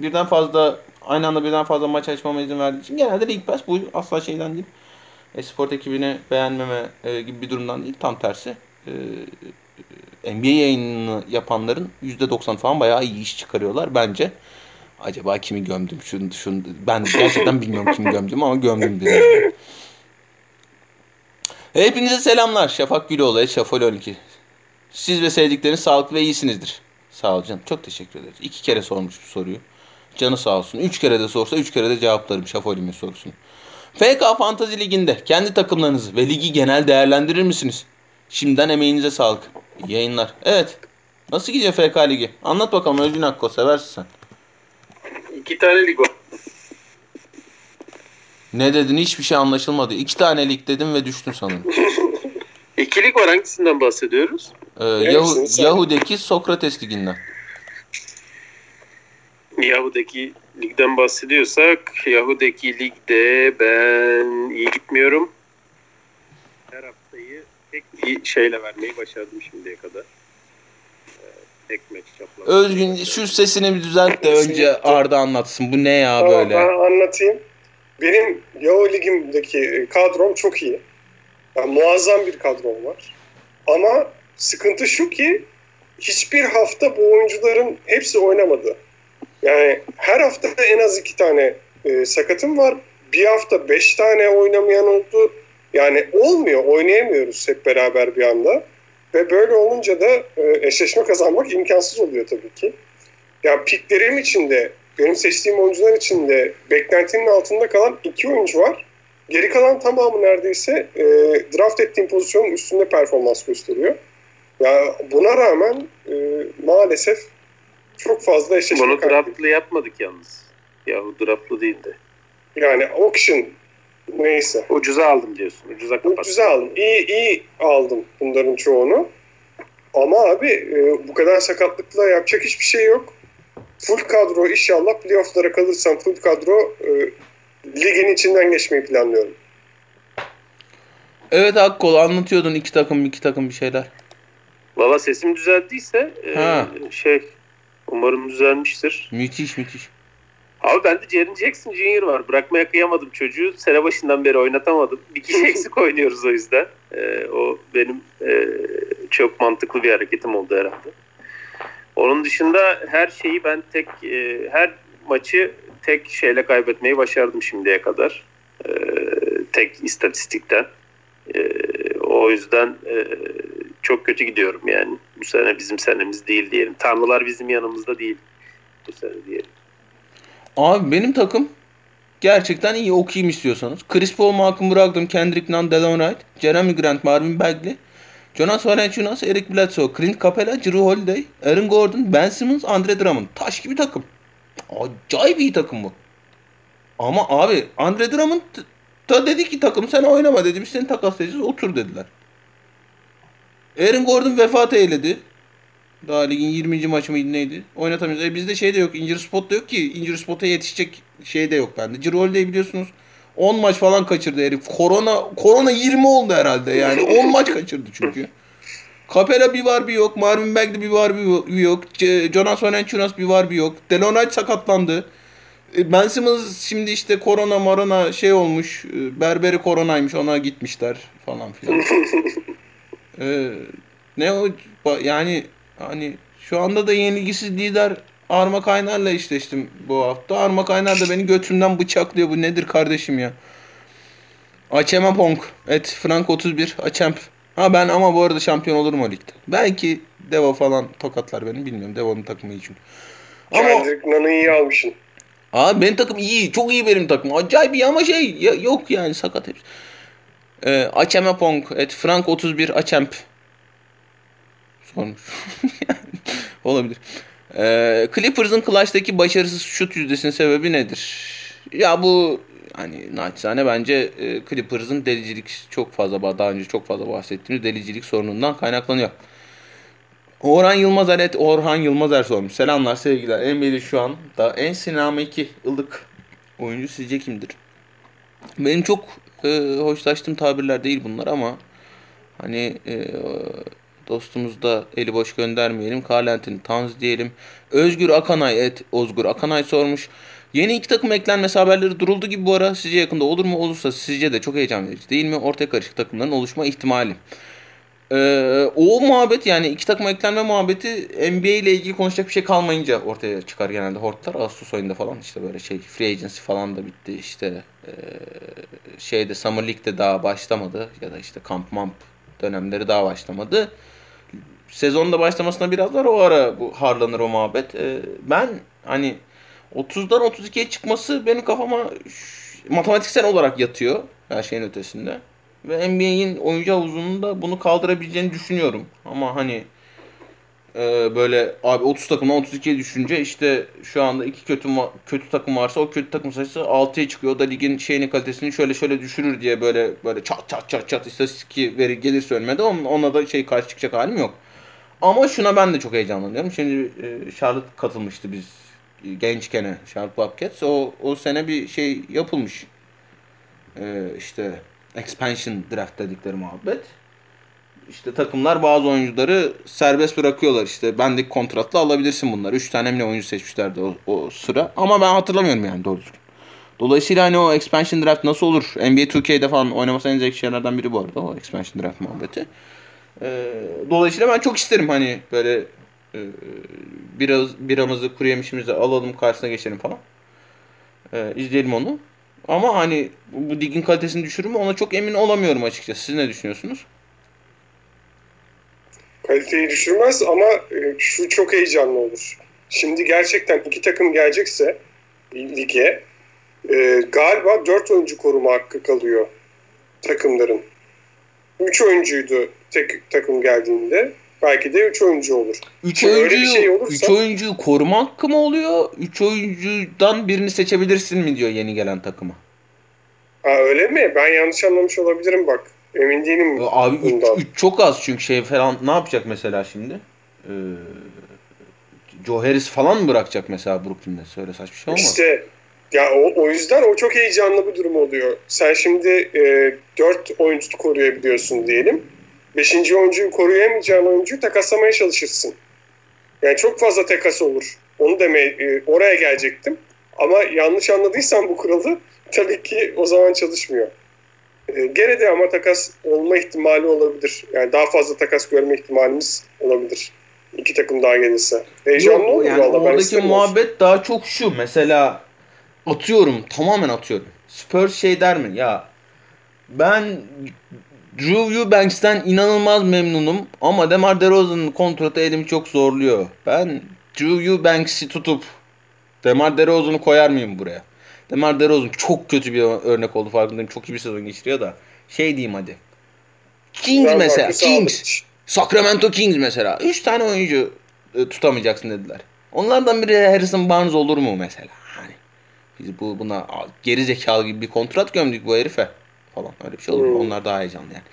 birden fazla aynı anda birden fazla maç açmama izin verdiği için genelde League Pass bu asla şeyden değil. Esport ekibini beğenmeme e, gibi bir durumdan değil. Tam tersi. E, NBA yayınını yapanların %90 falan bayağı iyi iş çıkarıyorlar bence. Acaba kimi gömdüm? Şunu, şunu, ben gerçekten bilmiyorum kimi gömdüm ama gömdüm diye. Hepinize selamlar. Şafak Güloğlu, Şafol 12. Siz ve sevdikleriniz sağlıklı ve iyisinizdir. Sağ ol canım. Çok teşekkür ederiz. İki kere sormuş bu soruyu. Canı sağ olsun. Üç kere de sorsa üç kere de cevaplarım Şafoli'min sorusunu. FK Fantasy Ligi'nde kendi takımlarınızı ve ligi genel değerlendirir misiniz? Şimdiden emeğinize sağlık. İyi yayınlar. Evet. Nasıl gidiyor FK Ligi? Anlat bakalım Özgün Akko. Seversin sen. İki tane lig var. Ne dedin hiçbir şey anlaşılmadı. İki tane lig dedim ve düştün sanırım. İki lig var hangisinden bahsediyoruz? Ee, Yahu, Yahu'daki Sokrates liginden. Yahu'daki ligden bahsediyorsak Yahu'daki ligde ben iyi gitmiyorum. Bir şeyle vermeyi başardım şimdiye kadar. Ee, tek maç çapraz. Özgün şu sesini bir düzelt de önce Arda anlatsın. Bu ne ya Tamam, böyle? Ben anlatayım. Benim Yao Ligim'deki kadrom çok iyi. Yani muazzam bir kadrom var. Ama sıkıntı şu ki hiçbir hafta bu oyuncuların hepsi oynamadı. Yani her hafta en az iki tane e, sakatım var. Bir hafta beş tane oynamayan oldu. Yani olmuyor, oynayamıyoruz hep beraber bir anda. Ve böyle olunca da e, eşleşme kazanmak imkansız oluyor tabii ki. Ya piklerim içinde, benim seçtiğim oyuncular içinde beklentinin altında kalan iki oyuncu var. Geri kalan tamamı neredeyse e, draft ettiğim pozisyonun üstünde performans gösteriyor. Ya buna rağmen e, maalesef çok fazla eşleşme Bunu draftlı yapmadık yalnız. Yahu draftlı değildi. Yani auction neyse. Ucuza aldım diyorsun. Ucuza kapattım. Ucuza aldım. İyi, iyi aldım bunların çoğunu. Ama abi e, bu kadar sakatlıkla yapacak hiçbir şey yok. Full kadro inşallah playofflara kalırsam full kadro e, ligin içinden geçmeyi planlıyorum. Evet Akkol anlatıyordun iki takım iki takım bir şeyler. Valla sesim düzeldiyse e, Ha. şey umarım düzelmiştir. Müthiş müthiş. Abi bende Jaren Jackson Jr. var. Bırakmaya kıyamadım çocuğu. Sene başından beri oynatamadım. Bir kişi eksik oynuyoruz o yüzden. E, o benim e, çok mantıklı bir hareketim oldu herhalde. Onun dışında her şeyi ben tek e, her maçı tek şeyle kaybetmeyi başardım şimdiye kadar. E, tek istatistikten. E, o yüzden e, çok kötü gidiyorum yani. Bu sene bizim senemiz değil diyelim. Tanrılar bizim yanımızda değil bu sene diyelim. Abi benim takım gerçekten iyi okuyayım istiyorsanız. Chris Paul, Malcolm Brogdon, Kendrick Nunn, Delon Wright, Jeremy Grant, Marvin Bagley, Jonas Valanciunas, Eric Bledsoe, Clint Capela, Drew Holiday, Aaron Gordon, Ben Simmons, Andre Drummond. Taş gibi takım. Acayip iyi takım bu. Ama abi Andre Drummond da dedi ki takım sen oynama dedi. Biz seni takaslayacağız otur dediler. Aaron Gordon vefat eyledi. Daha ligin 20. maçı mıydı neydi? Oynatamıyoruz. E bizde şey de yok. Injury spot da yok ki. Injury spot'a yetişecek şey de yok bende. Cirolde'yi biliyorsunuz 10 maç falan kaçırdı herif. Korona korona 20 oldu herhalde yani. 10 maç kaçırdı çünkü. Capela bir var bir yok. Marvin Bagley bir var bir yok. Jonas Valanciunas bir var bir yok. Delon Wright sakatlandı. E, Ben Simmons şimdi işte korona marona şey olmuş. e, Berberi koronaymış ona gitmişler falan filan. Ee, ne o yani hani şu anda da yenilgisiz lider Arma Kaynar'la eşleştim bu hafta. Arma Kaynar da beni götümden bıçaklıyor. Bu nedir kardeşim ya? Açema Ponk. Et Frank 31. Açemp. Ha ben ama bu arada şampiyon olurum o ligde. Belki Devo falan tokatlar beni bilmiyorum. Devo'nun takımı çünkü. Ama Kendrick iyi almışsın. Abi benim takım iyi. Çok iyi benim takım. Acayip iyi ama şey ya- yok yani sakat hepsi. Ee, Açeme Pong. Et Frank 31 Açemp. Sormuş. Olabilir. Ee, Clippers'ın Clutch'taki başarısız şut yüzdesinin sebebi nedir? Ya bu hani naçizane bence e, Clippers'ın delicilik çok fazla daha önce çok fazla bahsettiğimiz delicilik sorunundan kaynaklanıyor. Orhan Yılmazer et Orhan Yılmazer sormuş. Selamlar sevgiler. NBA'de şu an da en sinameki ılık oyuncu sizce kimdir? Benim çok e, hoşlaştığım tabirler değil bunlar ama hani e, dostumuz da eli boş göndermeyelim. Karlentin Tanz diyelim. Özgür Akanay et Ozgur Akanay sormuş. Yeni iki takım eklenmesi haberleri duruldu gibi bu ara. Sizce yakında olur mu? Olursa sizce de çok heyecan verici değil mi? Ortaya karışık takımların oluşma ihtimali. Ee, o muhabbet yani iki takım eklenme muhabbeti NBA ile ilgili konuşacak bir şey kalmayınca ortaya çıkar genelde hortlar. Ağustos ayında falan işte böyle şey free agency falan da bitti işte ee, şeyde Summer League'de daha başlamadı ya da işte kamp mamp dönemleri daha başlamadı. Sezonda başlamasına biraz var o ara bu harlanır o muhabbet. Ee, ben hani 30'dan 32'ye çıkması benim kafama matematiksel olarak yatıyor her şeyin ötesinde. Ve NBA'in oyuncu havuzunun da bunu kaldırabileceğini düşünüyorum. Ama hani e, böyle abi 30 takımdan 32'ye düşünce işte şu anda iki kötü kötü takım varsa o kötü takım sayısı 6'ya çıkıyor. O da ligin şeyini kalitesini şöyle şöyle düşürür diye böyle böyle çat çat çat çat istatistik veri gelirse önüme ona da şey karşı çıkacak halim yok. Ama şuna ben de çok heyecanlanıyorum. Şimdi e, Charlotte katılmıştı biz gençken Charlotte Bobcats. O, o sene bir şey yapılmış. E, işte expansion draft dedikleri muhabbet. İşte takımlar bazı oyuncuları serbest bırakıyorlar işte. Bendik kontratla alabilirsin bunları. Üç tane mi oyuncu seçmişlerdi o, o sıra. Ama ben hatırlamıyorum yani doğru düzgün. Dolayısıyla hani o expansion draft nasıl olur? NBA 2K'de falan oynaması en zevkli şeylerden biri bu arada o expansion draft muhabbeti. Ee, dolayısıyla ben çok isterim hani böyle e, biraz biramızı kuru yemişimizi alalım karşısına geçelim falan. Ee, izleyelim onu. Ama hani bu, ligin kalitesini düşürür mü ona çok emin olamıyorum açıkçası. Siz ne düşünüyorsunuz? Kaliteyi düşürmez ama e, şu çok heyecanlı olur. Şimdi gerçekten iki takım gelecekse lige e, galiba dört oyuncu koruma hakkı kalıyor takımların. Üç oyuncuydu tek takım geldiğinde. Belki de 3 oyuncu olur. 3 oyuncuyu, şey olursa... üç oyuncuyu koruma hakkı mı oluyor? 3 oyuncudan birini seçebilirsin mi diyor yeni gelen takıma. Ha, öyle mi? Ben yanlış anlamış olabilirim bak. Emin değilim Abi 3 çok az çünkü şey falan ne yapacak mesela şimdi? Ee, Joe Harris falan mı bırakacak mesela Brooklyn'de? Söyle saçma şey olmaz. İşte ya o, o yüzden o çok heyecanlı bir durum oluyor. Sen şimdi e, 4 oyuncu koruyabiliyorsun diyelim beşinci oyuncuyu koruyamayacağın oyuncuyu takaslamaya çalışırsın. Yani çok fazla takas olur. Onu demeye e, oraya gelecektim. Ama yanlış anladıysan bu kuralı tabii ki o zaman çalışmıyor. E, gene de ama takas olma ihtimali olabilir. Yani daha fazla takas görme ihtimalimiz olabilir. İki takım daha gelirse. Heyecanlı olur yani valla. Oradaki muhabbet olsun. daha çok şu. Mesela atıyorum tamamen atıyorum. Spurs şey der mi? Ya ben Drew Eubanks'ten inanılmaz memnunum ama DeMar DeRozan'ın kontratı elimi çok zorluyor. Ben Drew Eubanks'i tutup DeMar DeRozan'ı koyar mıyım buraya? DeMar DeRozan çok kötü bir örnek oldu farkındayım. Çok iyi bir sezon geçiriyor da. Şey diyeyim hadi. Kings ben mesela. Kings. Sacramento Kings mesela. Üç tane oyuncu e, tutamayacaksın dediler. Onlardan biri Harrison Barnes olur mu mesela? Hani biz bu buna geri zekalı gibi bir kontrat gömdük bu herife falan. Öyle bir şey olur mu? Hmm. Onlar daha heyecanlı yani.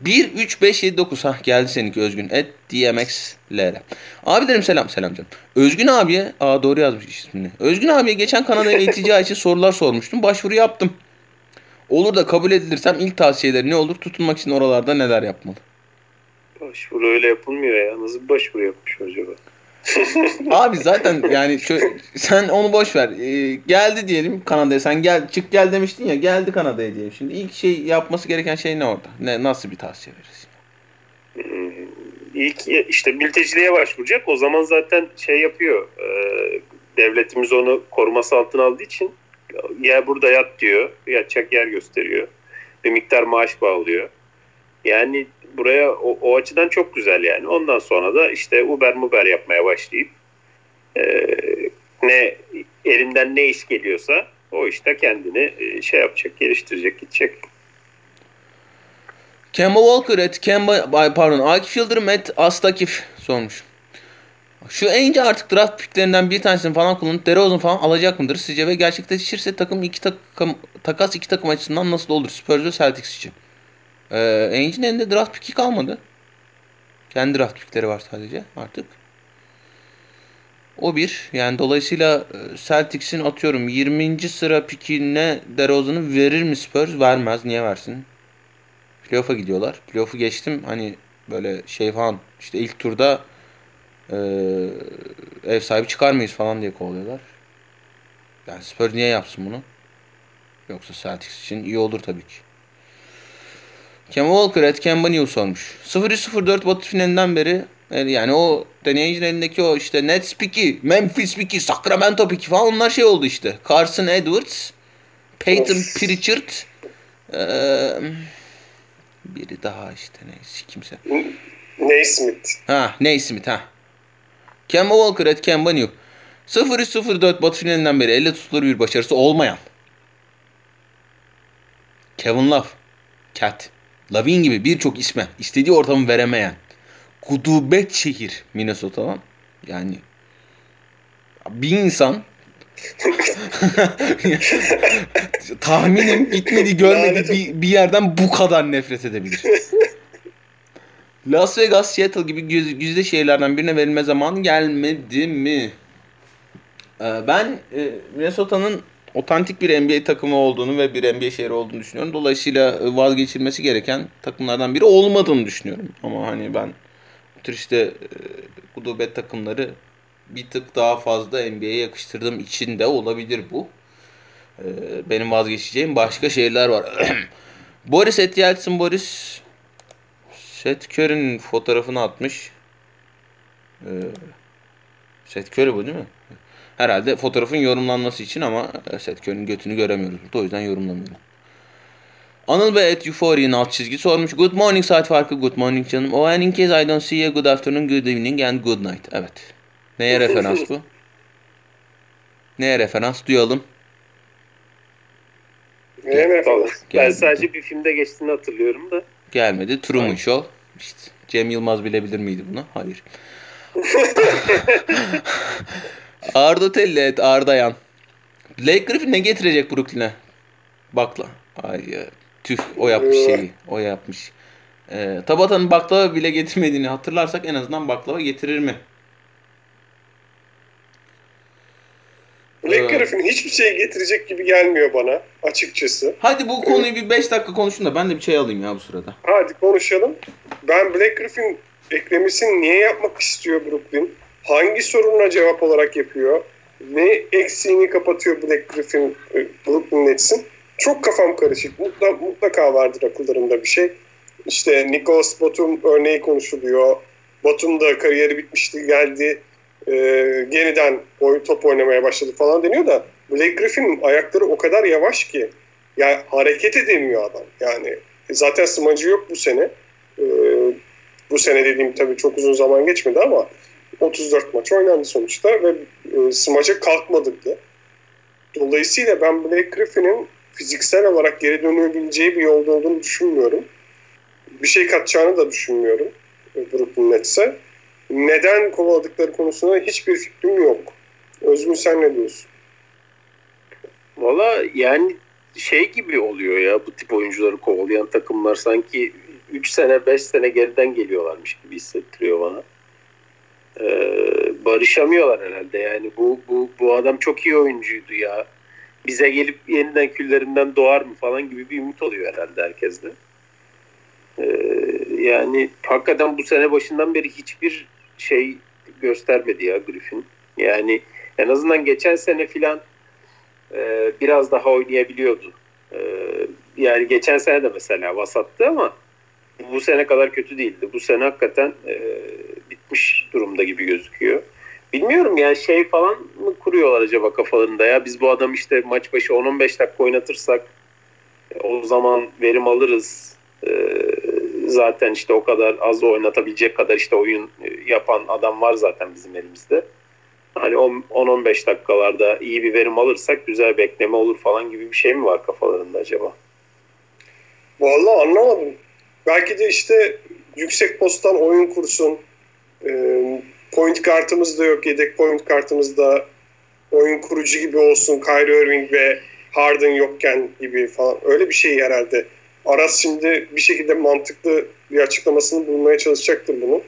1, 3, 5, 7, 9. Hah geldi seninki Özgün. Et DMX LR. Abi derim selam. Selam canım. Özgün abiye. Aa doğru yazmış ismini. Özgün abiye geçen Kanada eğitici için sorular sormuştum. Başvuru yaptım. Olur da kabul edilirsem ilk tavsiyeleri ne olur? Tutunmak için oralarda neler yapmalı? Başvuru öyle yapılmıyor ya. Nasıl bir başvuru yapmış acaba? Abi zaten yani çö- sen onu boş ver. Ee, geldi diyelim Kanada'ya. Sen gel çık gel demiştin ya. Geldi Kanada'ya diyelim. Şimdi ilk şey yapması gereken şey ne orada? Ne nasıl bir tavsiye verirsin? Hmm, ilk işte mülteciliğe başvuracak. O zaman zaten şey yapıyor. E, devletimiz onu koruması altına aldığı için ya burada yat diyor. Yatacak yer gösteriyor. Bir miktar maaş bağlıyor. Yani buraya o, o açıdan çok güzel yani. Ondan sonra da işte Uber Muber yapmaya başlayıp e, ne elinden ne iş geliyorsa o işte kendini e, şey yapacak, geliştirecek, gidecek. Kemba Walker et Kemba pardon Akif Yıldırım et Astakif sormuş. Şu Ainge artık draft picklerinden bir tanesini falan kullanıp DeRozan falan alacak mıdır sizce ve gerçekleşirse takım iki takım takas iki takım açısından nasıl olur Spurs ve Celtics için? Ee, Ainge'in elinde draft pick'i kalmadı. Kendi draft pickleri var sadece artık. O bir. Yani dolayısıyla e, Celtics'in atıyorum 20. sıra pikine DeRozan'ı verir mi Spurs? Vermez. Niye versin? Playoff'a gidiyorlar. Playoff'u geçtim. Hani böyle şey falan işte ilk turda e, ev sahibi çıkar mıyız falan diye kovalıyorlar. Yani Spurs niye yapsın bunu? Yoksa Celtics için iyi olur tabii ki. Kemba Walker et Kemba New sormuş. 0-0-4 Batı finalinden beri yani o deneyicinin elindeki o işte Nets piki, Memphis piki, Sacramento piki falan onlar şey oldu işte. Carson Edwards, Peyton of. Pritchard, ee, biri daha işte neyse kimse. Naismith. Ha Naismith ha. Kemba Walker et Kemba New. 0-0-4 Batı finalinden beri elle tutulur bir başarısı olmayan. Kevin Love, Cat, Lavin gibi birçok isme istediği ortamı veremeyen gudubet şehir Minnesota'dan. Yani bir insan tahminim gitmedi görmedi bir, bir yerden bu kadar nefret edebilir. Las Vegas, Seattle gibi güzide şehirlerden birine verilme zaman gelmedi mi? Ee, ben e, Minnesota'nın otantik bir NBA takımı olduğunu ve bir NBA şehri olduğunu düşünüyorum. Dolayısıyla e, vazgeçilmesi gereken takımlardan biri olmadığını düşünüyorum. Ama hani ben bu tür işte e, gudubet takımları bir tık daha fazla NBA'ye yakıştırdığım için de olabilir bu. E, benim vazgeçeceğim başka şeyler var. Boris Etielsin Boris Seth Curry'nin fotoğrafını atmış. Ee, Seth Curry bu değil mi? Herhalde fotoğrafın yorumlanması için ama Seth Curry'nin götünü göremiyoruz. O yüzden yorumlamıyorum. Anıl Bey at Euphoria'nın alt çizgi sormuş. Good morning saat farkı good morning canım. Oh and in case I don't see you good afternoon, good evening and good night. Evet. Neye referans bu? Neye referans duyalım. Neye referans? Ben sadece bir filmde geçtiğini hatırlıyorum da. Gelmedi. Truman Hayır. Show. İşte Cem Yılmaz bilebilir miydi bunu? Hayır. Arda Tellet, Ardayan. Blake Griffin ne getirecek Brooklyn'e? Bakla. Ay ya. Tüh o yapmış şeyi. O yapmış. Ee, Tabata'nın baklava bile getirmediğini hatırlarsak en azından baklava getirir mi? Black Griffin hiçbir şey getirecek gibi gelmiyor bana açıkçası. Hadi bu konuyu bir 5 dakika konuşun da ben de bir şey alayım ya bu sırada. Hadi konuşalım. Ben Black Griffin eklemesini niye yapmak istiyor Brooklyn? Hangi sorununa cevap olarak yapıyor? Ne eksiğini kapatıyor Black Griffin e, Brooklyn Nets'in? Çok kafam karışık. Mutlaka, mutlaka vardır akıllarında bir şey. İşte Nicholas Batum örneği konuşuluyor. Batum da kariyeri bitmişti geldi. E, yeniden oy, top oynamaya başladı falan deniyor da Blake Griffin'in ayakları o kadar yavaş ki yani hareket edemiyor adam. Yani zaten smacı yok bu sene. E, bu sene dediğim tabii çok uzun zaman geçmedi ama 34 maç oynandı sonuçta ve e, smaca kalkmadık da. Dolayısıyla ben Blake Griffin'in fiziksel olarak geri dönebileceği bir yolda olduğunu düşünmüyorum. Bir şey katacağını da düşünmüyorum Brooklyn Nets'e. Neden kovaladıkları konusunda hiçbir fikrim yok. Özgün sen ne diyorsun? Valla yani şey gibi oluyor ya bu tip oyuncuları kovalayan takımlar sanki 3 sene 5 sene geriden geliyorlarmış gibi hissettiriyor bana. Ee, barışamıyorlar herhalde yani bu, bu, bu adam çok iyi oyuncuydu ya bize gelip yeniden küllerinden doğar mı falan gibi bir ümit oluyor herhalde herkeste. Ee, yani hakikaten bu sene başından beri hiçbir şey göstermedi ya Griffin. Yani en azından geçen sene filan e, biraz daha oynayabiliyordu. E, yani geçen sene de mesela vasattı ama bu sene kadar kötü değildi. Bu sene hakikaten e, bitmiş durumda gibi gözüküyor. Bilmiyorum yani şey falan mı kuruyorlar acaba kafalarında ya biz bu adam işte maç başı 10-15 dakika oynatırsak e, o zaman verim alırız. Ee, zaten işte o kadar az oynatabilecek kadar işte oyun e, yapan adam var zaten bizim elimizde. Hani 10-15 dakikalarda iyi bir verim alırsak güzel bekleme olur falan gibi bir şey mi var kafalarında acaba? Vallahi anlamadım. Belki de işte yüksek posttan oyun kursun. Point kartımız da yok. Yedek point kartımızda oyun kurucu gibi olsun. Kyrie Irving ve Harden yokken gibi falan. Öyle bir şey herhalde. Aras şimdi bir şekilde mantıklı bir açıklamasını bulmaya çalışacaktır bunu.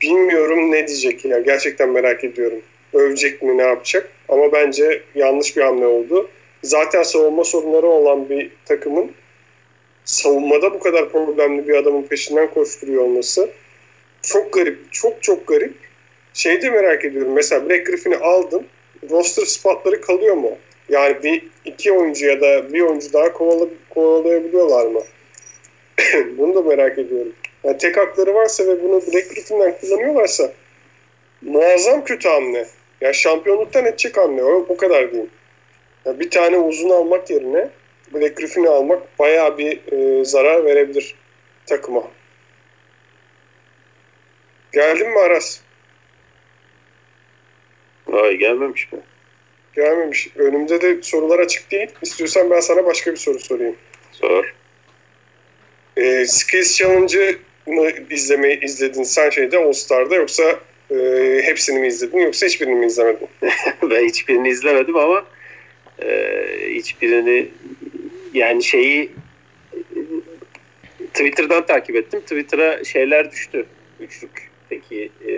bilmiyorum ne diyecek ya. Gerçekten merak ediyorum. Övecek mi ne yapacak? Ama bence yanlış bir hamle oldu. Zaten savunma sorunları olan bir takımın savunmada bu kadar problemli bir adamın peşinden koşturuyor olması çok garip. Çok çok garip. Şey de merak ediyorum. Mesela Black Griffin'i aldın. Roster spotları kalıyor mu? Yani bir iki oyuncu ya da bir oyuncu daha kovala, kovalayabiliyorlar mı? bunu da merak ediyorum. Yani tek hakları varsa ve bunu Black Griffin'den kullanıyorlarsa muazzam kötü hamle. Ya şampiyonluktan edecek hamle. O, o kadar diyeyim. Yani bir tane uzun almak yerine Black Griffin'i almak bayağı bir e, zarar verebilir takıma. Geldin mi Aras? Ay gelmemiş mi? Gelmemiş. Önümde de sorular açık değil. İstiyorsan ben sana başka bir soru sorayım. Sor. E, Skills Challenge'ı mı izlemeyi izledin sen şeyde All Star'da yoksa e, hepsini mi izledin yoksa hiçbirini mi izlemedin? ben hiçbirini izlemedim ama e, hiçbirini yani şeyi Twitter'dan takip ettim. Twitter'a şeyler düştü. Üçlükteki e,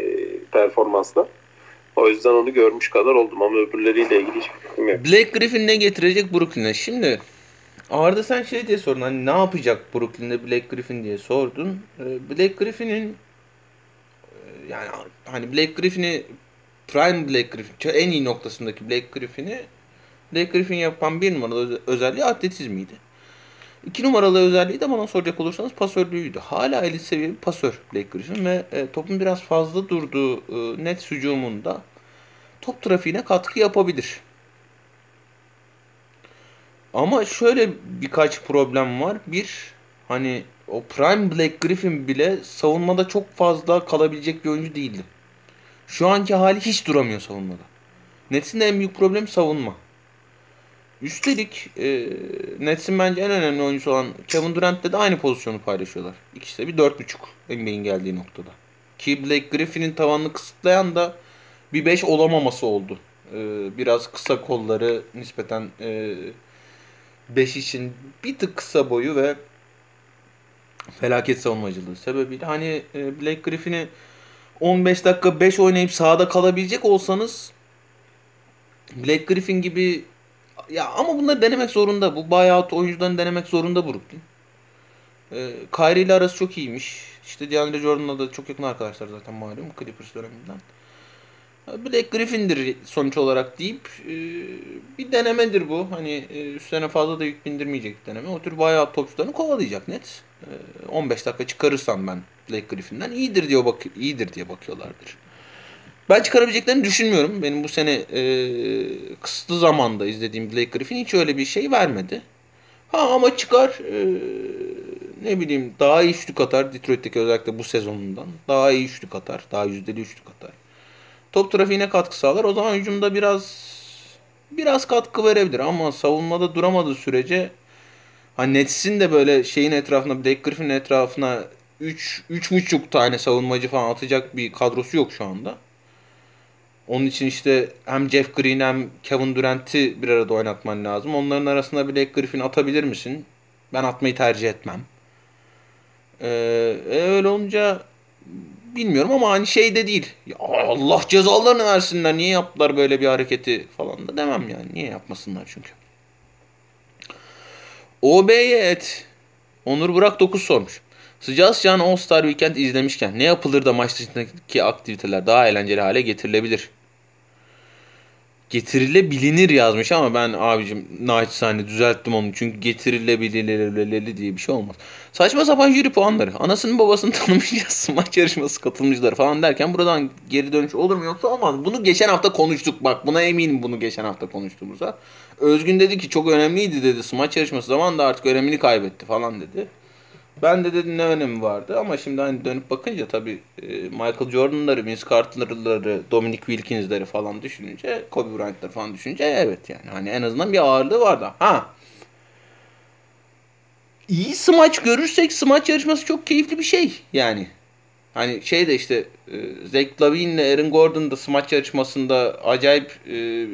performansla. O yüzden onu görmüş kadar oldum ama öbürleriyle ilgili hiçbir fikrim yok. Blake Griffin ne getirecek Brooklyn'e? Şimdi Arda sen şey diye sordun hani ne yapacak Brooklyn'de Blake Griffin diye sordun. Ee, Blake Griffin'in e, yani hani Blake Griffin'i prime Blake Griffin en iyi noktasındaki Blake Griffin'i Blake Griffin yapan bir numaralı özelliği atletizmiydi. İki numaralı özelliği de bana soracak olursanız pasörlüğüydü. Hala elit seviye bir pasör Blake Griffin ve e, topun biraz fazla durduğu e, net hücumunda top trafiğine katkı yapabilir. Ama şöyle birkaç problem var. Bir, hani o Prime Black Griffin bile savunmada çok fazla kalabilecek bir oyuncu değildi. Şu anki hali hiç duramıyor savunmada. Nets'in en büyük problemi savunma. Üstelik e, Nets'in bence en önemli oyuncusu olan Kevin Durant'le de aynı pozisyonu paylaşıyorlar. İkisi de bir 4.5 NBA'in geldiği noktada. Ki Blake Griffin'in tavanını kısıtlayan da bir 5 olamaması oldu. E, biraz kısa kolları nispeten e, 5 için bir tık kısa boyu ve felaket savunmacılığı sebebiyle hani e, Blake Griffin'i 15 dakika 5 oynayıp sahada kalabilecek olsanız Blake Griffin gibi ya ama bunları denemek zorunda. Bu buyout oyuncularını denemek zorunda Brooklyn. E, Kyrie ile arası çok iyiymiş. İşte DeAndre Jordan'la da çok yakın arkadaşlar zaten malum Clippers döneminden. Black Griffin'dir sonuç olarak deyip e, bir denemedir bu. Hani e, üstlerine fazla da yük bindirmeyecek deneme. O tür bayağı topçularını kovalayacak net. E, 15 dakika çıkarırsam ben Black Griffin'den iyidir diye bak iyidir diye bakıyorlardır. Ben çıkarabileceklerini düşünmüyorum. Benim bu sene e, kısıtlı zamanda izlediğim Blake Griffin hiç öyle bir şey vermedi. Ha ama çıkar e, ne bileyim daha iyi üçlük atar. Detroit'teki özellikle bu sezonundan. Daha iyi üçlük atar. Daha yüzdeli üçlük atar top trafiğine katkı sağlar. O zaman hücumda biraz biraz katkı verebilir ama savunmada duramadığı sürece hani Nets'in de böyle şeyin etrafına Blake Griffin'in etrafına 3 3,5 tane savunmacı falan atacak bir kadrosu yok şu anda. Onun için işte hem Jeff Green hem Kevin Durant'i bir arada oynatman lazım. Onların arasında Blake Griffin atabilir misin? Ben atmayı tercih etmem. Ee, e, öyle olunca bilmiyorum ama hani şey de değil. Ya Allah cezalarını versinler. Niye yaptılar böyle bir hareketi falan da demem yani. Niye yapmasınlar çünkü. OB'ye et. Onur Burak 9 sormuş. Sıcağı sıcağına All Star Weekend izlemişken ne yapılır da maç dışındaki aktiviteler daha eğlenceli hale getirilebilir? Getirilebilinir yazmış ama ben abicim naçizane düzelttim onu. Çünkü getirilebilir diye bir şey olmaz. Saçma sapan jüri puanları. Anasının babasını tanımayacağız. Maç yarışması katılımcıları falan derken buradan geri dönüş olur mu yoksa olmaz. Bunu geçen hafta konuştuk. Bak buna eminim bunu geçen hafta konuştuğumuzda. Özgün dedi ki çok önemliydi dedi. Smaç yarışması zaman da artık önemini kaybetti falan dedi. Ben de dedim ne önemi vardı ama şimdi hani dönüp bakınca tabii e, Michael Jordan'ları, Vince Carter'ları, Dominic Wilkins'leri falan düşününce, Kobe Bryant'ları falan düşününce evet yani hani en azından bir ağırlığı vardı. Ha. İyi smaç görürsek smaç yarışması çok keyifli bir şey yani. Hani şey de işte e, Zach Lavine ile Aaron Gordon da smaç yarışmasında acayip e,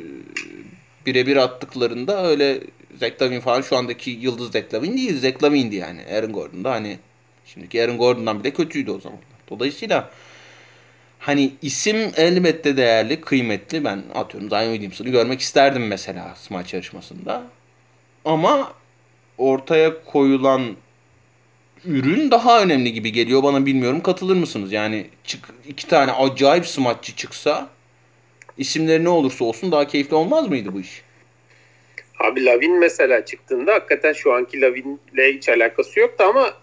birebir attıklarında öyle Zach Lavin falan şu andaki yıldız Zach Lavin değil. Zach Lavin'di yani. Aaron Gordon da hani şimdiki Aaron Gordon'dan bile kötüydü o zaman. Dolayısıyla Hani isim elbette değerli, kıymetli. Ben atıyorum Zion Williamson'ı görmek isterdim mesela smaç yarışmasında. Ama ortaya koyulan ürün daha önemli gibi geliyor bana bilmiyorum katılır mısınız? Yani çık, iki tane acayip smaççı çıksa isimleri ne olursa olsun daha keyifli olmaz mıydı bu iş? Abi Lavin mesela çıktığında hakikaten şu anki Lavin'le hiç alakası yoktu ama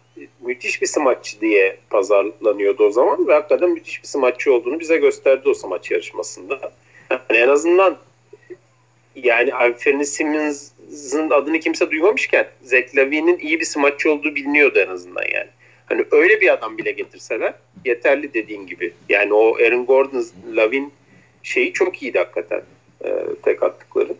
müthiş bir smaççı diye pazarlanıyordu o zaman ve hakikaten müthiş bir smaççı olduğunu bize gösterdi o smaç yarışmasında. Yani en azından yani Anthony Simmons'ın adını kimse duymamışken Zach Lavin'in iyi bir smaççı olduğu biliniyordu en azından yani. Hani öyle bir adam bile getirseler yeterli dediğin gibi. Yani o Aaron Gordon, Lavin şeyi çok iyiydi hakikaten e, tek attıkları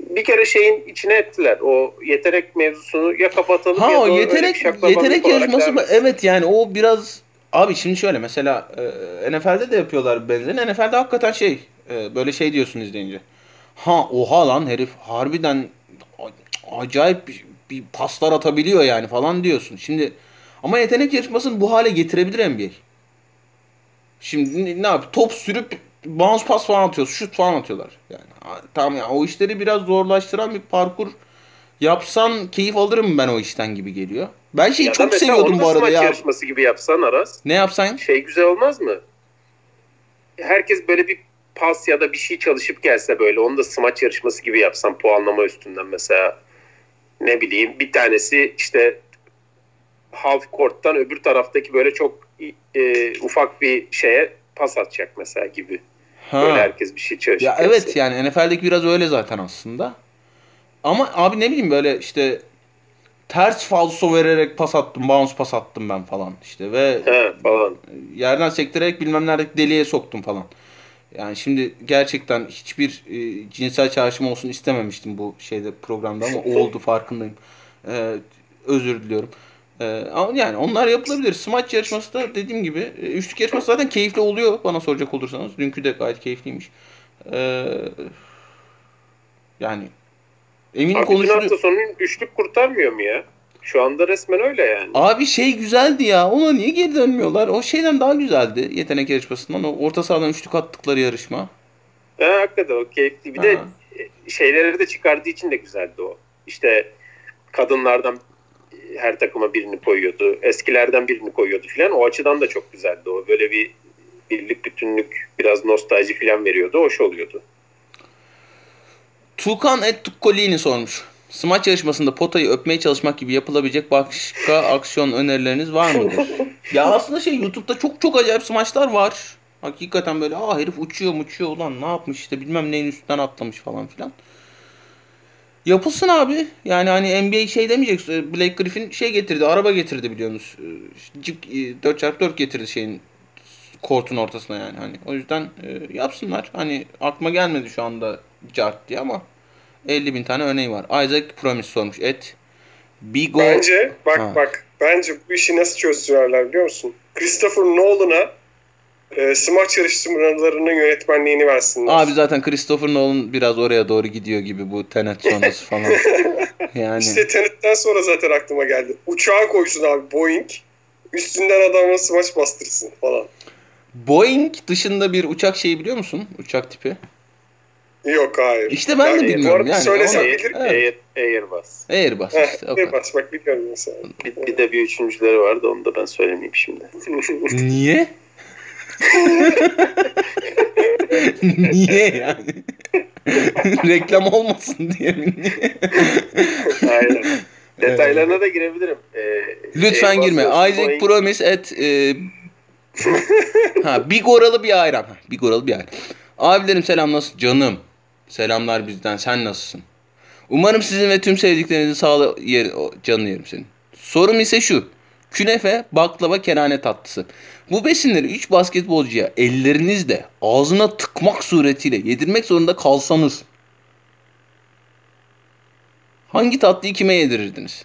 bir kere şeyin içine ettiler. O yetenek mevzusunu ya kapatalım ha, ya da yetenek yetenek yarışması mı? Evet yani o biraz abi şimdi şöyle mesela e, NFL'de de yapıyorlar benzerini. NFL'de hakikaten şey e, böyle şey diyorsun izleyince. Ha oha lan herif harbiden acayip bir, bir paslar atabiliyor yani falan diyorsun. Şimdi ama yetenek yarışmasını bu hale getirebilir NBA. Şimdi ne yap? Top sürüp bounce pass falan atıyoruz. Şut falan atıyorlar. Yani tamam ya o işleri biraz zorlaştıran bir parkur yapsan keyif alırım ben o işten gibi geliyor. Ben şeyi ya çok seviyordum bu arada ya. yarışması gibi yapsan Aras. Ne yapsan? Şey güzel olmaz mı? Herkes böyle bir pas ya da bir şey çalışıp gelse böyle onu da smaç yarışması gibi yapsan puanlama üstünden mesela ne bileyim bir tanesi işte half court'tan öbür taraftaki böyle çok e, ufak bir şeye pas atacak mesela gibi. Ha. Böyle herkes bir şey çalışıyor. Ya evet yani NFL'deki biraz öyle zaten aslında. Ama abi ne bileyim böyle işte ters falso vererek pas attım, bounce pas attım ben falan işte ve He, falan. yerden sektirerek bilmem nerede deliğe soktum falan. Yani şimdi gerçekten hiçbir e, cinsel çağrışım olsun istememiştim bu şeyde programda ama oldu farkındayım. E, özür diliyorum. Ee, ama yani onlar yapılabilir. Smaç yarışması da dediğim gibi e, üçlük yarışması zaten keyifli oluyor bana soracak olursanız. Dünkü de gayet keyifliymiş. Ee, yani eminim konuşuluyor. hafta sonu üçlük kurtarmıyor mu ya? Şu anda resmen öyle yani. Abi şey güzeldi ya. Ona niye geri dönmüyorlar? O şeyden daha güzeldi. Yetenek yarışmasından. O orta sahadan üçlük attıkları yarışma. Ha, hakikaten o keyifli. Bir ha. de şeyleri de çıkardığı için de güzeldi o. İşte kadınlardan her takıma birini koyuyordu. Eskilerden birini koyuyordu filan. O açıdan da çok güzeldi o. Böyle bir birlik bütünlük biraz nostalji filan veriyordu. Hoş oluyordu. Tukan et Tukkolini sormuş. Smaç yarışmasında potayı öpmeye çalışmak gibi yapılabilecek başka aksiyon önerileriniz var mıdır? ya aslında şey YouTube'da çok çok acayip smaçlar var. Hakikaten böyle aa herif uçuyor uçuyor ulan ne yapmış işte bilmem neyin üstünden atlamış falan filan. Yapılsın abi. Yani hani NBA şey demeyecek. Blake Griffin şey getirdi. Araba getirdi biliyorsunuz. Jeep 4x4 getirdi şeyin kortun ortasına yani. Hani o yüzden e, yapsınlar. Hani aklıma gelmedi şu anda cart diye ama 50 bin tane örneği var. Isaac Promise sormuş. Et. Bigo. Bence bak ha. bak. Bence bu işi nasıl çözdürürler biliyor musun? Christopher Nolan'a e, smaç yarışmalarının yönetmenliğini versinler. Abi zaten Christopher Nolan biraz oraya doğru gidiyor gibi bu Tenet sonrası falan. yani. İşte Tenet'ten sonra zaten aklıma geldi. Uçağı koysun abi Boeing. Üstünden adamla smaç bastırsın falan. Boeing dışında bir uçak şeyi biliyor musun? Uçak tipi. Yok hayır. İşte ben yani, de bilmiyorum. Yani söylesem ona... bilir evet. Airbus. Airbus işte. Airbus bak biliyorum mesela. Bir, bir de bir üçüncüleri vardı onu da ben söylemeyeyim şimdi. Niye? Niye yani? Reklam olmasın diye mi? Aynen. Detaylarına da girebilirim. Ee, Lütfen şey, girme. Isaac Boeing... Promise et e... ha, Big Oralı bir ayran. Big Oralı bir ayran. Abilerim selam nasıl? Canım. Selamlar bizden. Sen nasılsın? Umarım sizin ve tüm sevdiklerinizin sağlığı yer, canını yerim senin. Sorum ise şu. Künefe, baklava, kerane tatlısı. Bu besinleri 3 basketbolcuya ellerinizle ağzına tıkmak suretiyle yedirmek zorunda kalsanız hangi tatlıyı kime yedirirdiniz?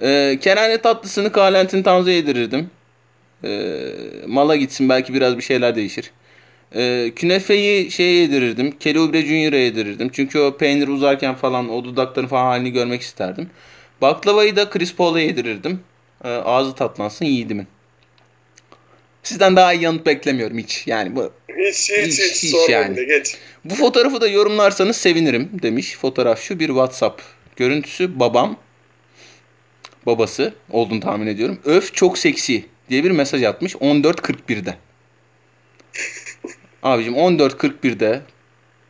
Ee, kerane tatlısını Kalentin Tanz'a yedirirdim. Ee, mala gitsin belki biraz bir şeyler değişir. Ee, künefeyi şeye yedirirdim. Kelly Junior'a yedirirdim. Çünkü o peynir uzarken falan o dudakların falan halini görmek isterdim. Baklavayı da Chris Paul'a yedirirdim. Ee, ağzı tatlansın yiğidimin. Sizden daha iyi yanıt beklemiyorum hiç. Yani bu Hiç hiç hiç, Hiç, hiç yani. değil, Geç. bu fotoğrafı da yorumlarsanız sevinirim demiş. Fotoğraf şu bir WhatsApp görüntüsü babam babası olduğunu tahmin ediyorum. Öf çok seksi diye bir mesaj atmış 14.41'de. Abicim 14.41'de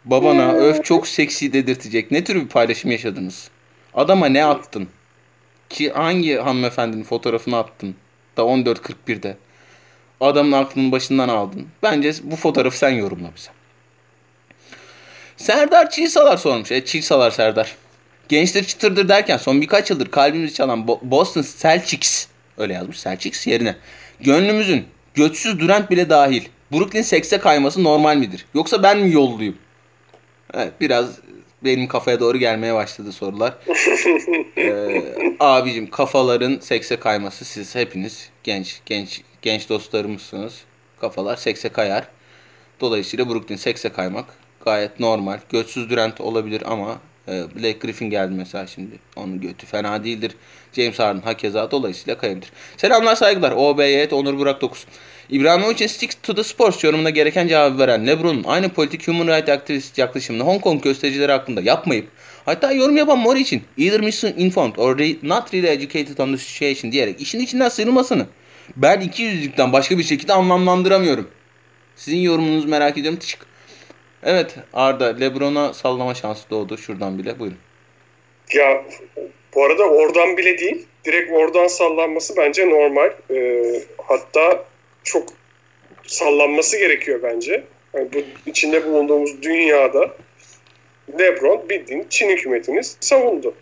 babana öf çok seksi dedirtecek ne tür bir paylaşım yaşadınız? Adama ne attın? Ki hangi hanımefendinin fotoğrafını attın da 14.41'de? Adamın aklının başından aldın. Bence bu fotoğrafı sen yorumla bize. Serdar Çiğsalar sormuş. E Çiğsalar Serdar. Gençler çıtırdır derken son birkaç yıldır kalbimizi çalan Bo- Boston Celtics öyle yazmış Celtics yerine. Gönlümüzün göçsüz Durant bile dahil Brooklyn sekse kayması normal midir? Yoksa ben mi yolluyum? Evet biraz benim kafaya doğru gelmeye başladı sorular. Ee, abicim kafaların sekse kayması siz hepiniz genç genç genç dostlarımızsınız. Kafalar sekse kayar. Dolayısıyla Brooklyn sekse kaymak gayet normal. Götsüz Durant olabilir ama e, Blake Griffin geldi mesela şimdi. Onun götü fena değildir. James Harden hakeza dolayısıyla kayabilir. Selamlar saygılar. OBY Onur Burak 9. İbrahimovic'in Stick to the Sports yorumuna gereken cevabı veren LeBron'un aynı politik human rights aktivist yaklaşımını Hong Kong göstericileri hakkında yapmayıp hatta yorum yapan Mori için either misinformed or re- not really educated on the situation diyerek işin içinden sıyrılmasını ben iki yüzlükten başka bir şekilde anlamlandıramıyorum. Sizin yorumunuzu merak ediyorum. Tıçık. Evet Arda Lebron'a sallama şansı doğdu şuradan bile. Buyurun. Ya bu arada oradan bile değil. Direkt oradan sallanması bence normal. Ee, hatta çok sallanması gerekiyor bence. Yani bu içinde bulunduğumuz dünyada LeBron bildiğin Çin hükümetini savundu.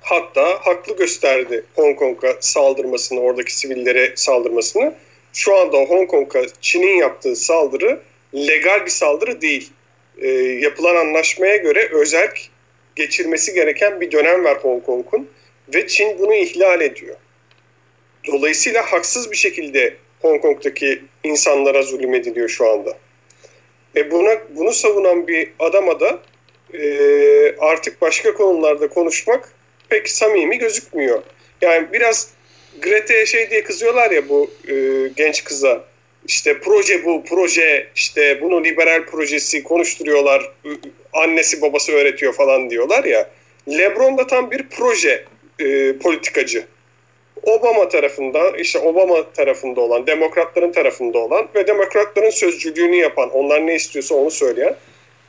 Hatta haklı gösterdi Hong Kong'a saldırmasını, oradaki sivillere saldırmasını. Şu anda Hong Kong'a Çin'in yaptığı saldırı legal bir saldırı değil. Ee, yapılan anlaşmaya göre özerk geçirmesi gereken bir dönem var Hong Kong'un ve Çin bunu ihlal ediyor. Dolayısıyla haksız bir şekilde Hong Kong'daki insanlara zulüm ediliyor şu anda. E buna bunu savunan bir adama da e, artık başka konularda konuşmak pek samimi gözükmüyor. Yani biraz Grete'ye şey diye kızıyorlar ya bu e, genç kıza. İşte proje bu, proje işte bunu liberal projesi konuşturuyorlar. Annesi babası öğretiyor falan diyorlar ya. LeBron da tam bir proje e, politikacı. Obama tarafında, işte Obama tarafında olan, demokratların tarafında olan ve demokratların sözcülüğünü yapan, onlar ne istiyorsa onu söyleyen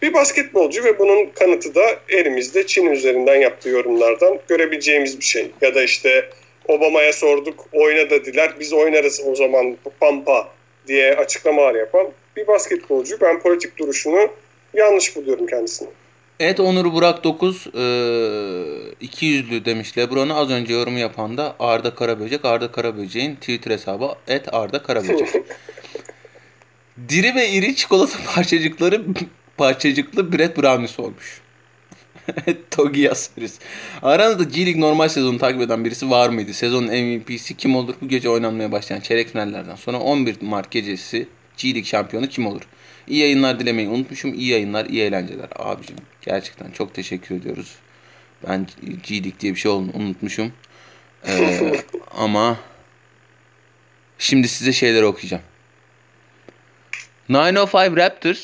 bir basketbolcu ve bunun kanıtı da elimizde Çin üzerinden yaptığı yorumlardan görebileceğimiz bir şey. Ya da işte Obama'ya sorduk, oyna dediler, biz oynarız o zaman pampa diye açıklamalar yapan bir basketbolcu. Ben politik duruşunu yanlış buluyorum kendisini. Evet Onur Burak 9 e, 200'lü demiş Lebron'a az önce yorum yapan da Arda Karaböcek. Arda Karaböcek'in Twitter hesabı et Arda Karaböcek. Diri ve iri çikolata parçacıkları parçacıklı Brett Brownie'si olmuş. Togi yazarız. Aranızda G League normal sezonu takip eden birisi var mıydı? Sezonun MVP'si kim olur? Bu gece oynanmaya başlayan çeyrek finallerden sonra 11 Mart gecesi G League şampiyonu kim olur? İyi yayınlar dilemeyi unutmuşum. İyi yayınlar, iyi eğlenceler. Abicim gerçekten çok teşekkür ediyoruz. Ben G League diye bir şey unutmuşum. Ee, ama şimdi size şeyler okuyacağım. 905 Raptors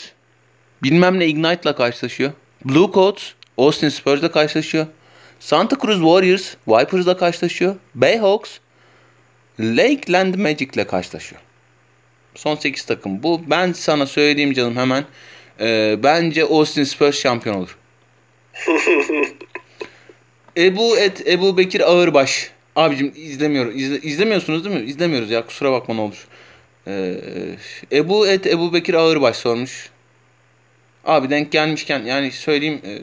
bilmem ne Ignite'la karşılaşıyor. Blue Coats Austin Spurs'la karşılaşıyor. Santa Cruz Warriors Vipers'la karşılaşıyor. Bayhawks Lakeland Magic'le karşılaşıyor. Son 8 takım. Bu ben sana söyleyeyim canım hemen. Ee, bence Austin Spurs şampiyon olur. Ebu et Ebu Bekir Ağırbaş. Abicim izlemiyor, izle, izlemiyorsunuz değil mi? İzlemiyoruz ya kusura bakma ne olur. Ee, Ebu et Ebu Bekir Ağırbaş sormuş. Abi denk gelmişken yani söyleyeyim e,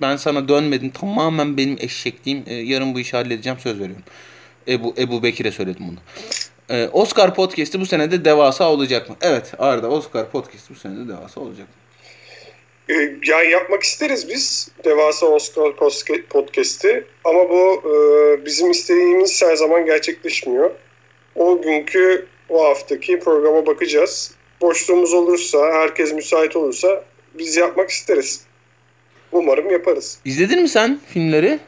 ben sana dönmedim. Tamamen benim eşekliğim. E, yarın bu işi halledeceğim söz veriyorum. Ebu, Ebu Bekir'e söyledim bunu. E, Oscar Podcast'i bu sene de devasa olacak mı? Evet Arda Oscar Podcast'i bu sene de devasa olacak mı? Ee, yani yapmak isteriz biz Devasa Oscar Podcast'i ama bu e, bizim istediğimiz her zaman gerçekleşmiyor. O günkü o haftaki programa bakacağız. Boşluğumuz olursa, herkes müsait olursa biz yapmak isteriz. Umarım yaparız. İzledin mi sen filmleri?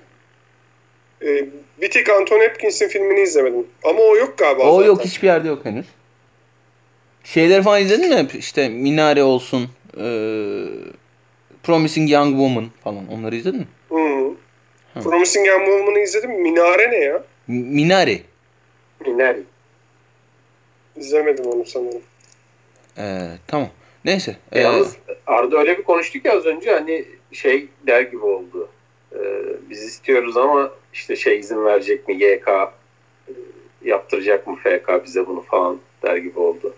Ee, bir tek Anton Hopkins'in filmini izlemedim. Ama o yok galiba. O zaten. yok hiçbir yerde yok henüz. Şeyleri falan izledin mi? İşte Minare olsun. E, Promising Young Woman falan. Onları izledin mi? Hı. Hı. Promising Young Woman'ı izledim. Minare ne ya? Minare. İner. İzlemedim onu sanırım. E, tamam. Neyse. E, Yalnız Arda öyle bir konuştuk ki az önce hani şey der gibi oldu. Ee, biz istiyoruz ama işte şey izin verecek mi YK e, yaptıracak mı FK bize bunu falan der gibi oldu.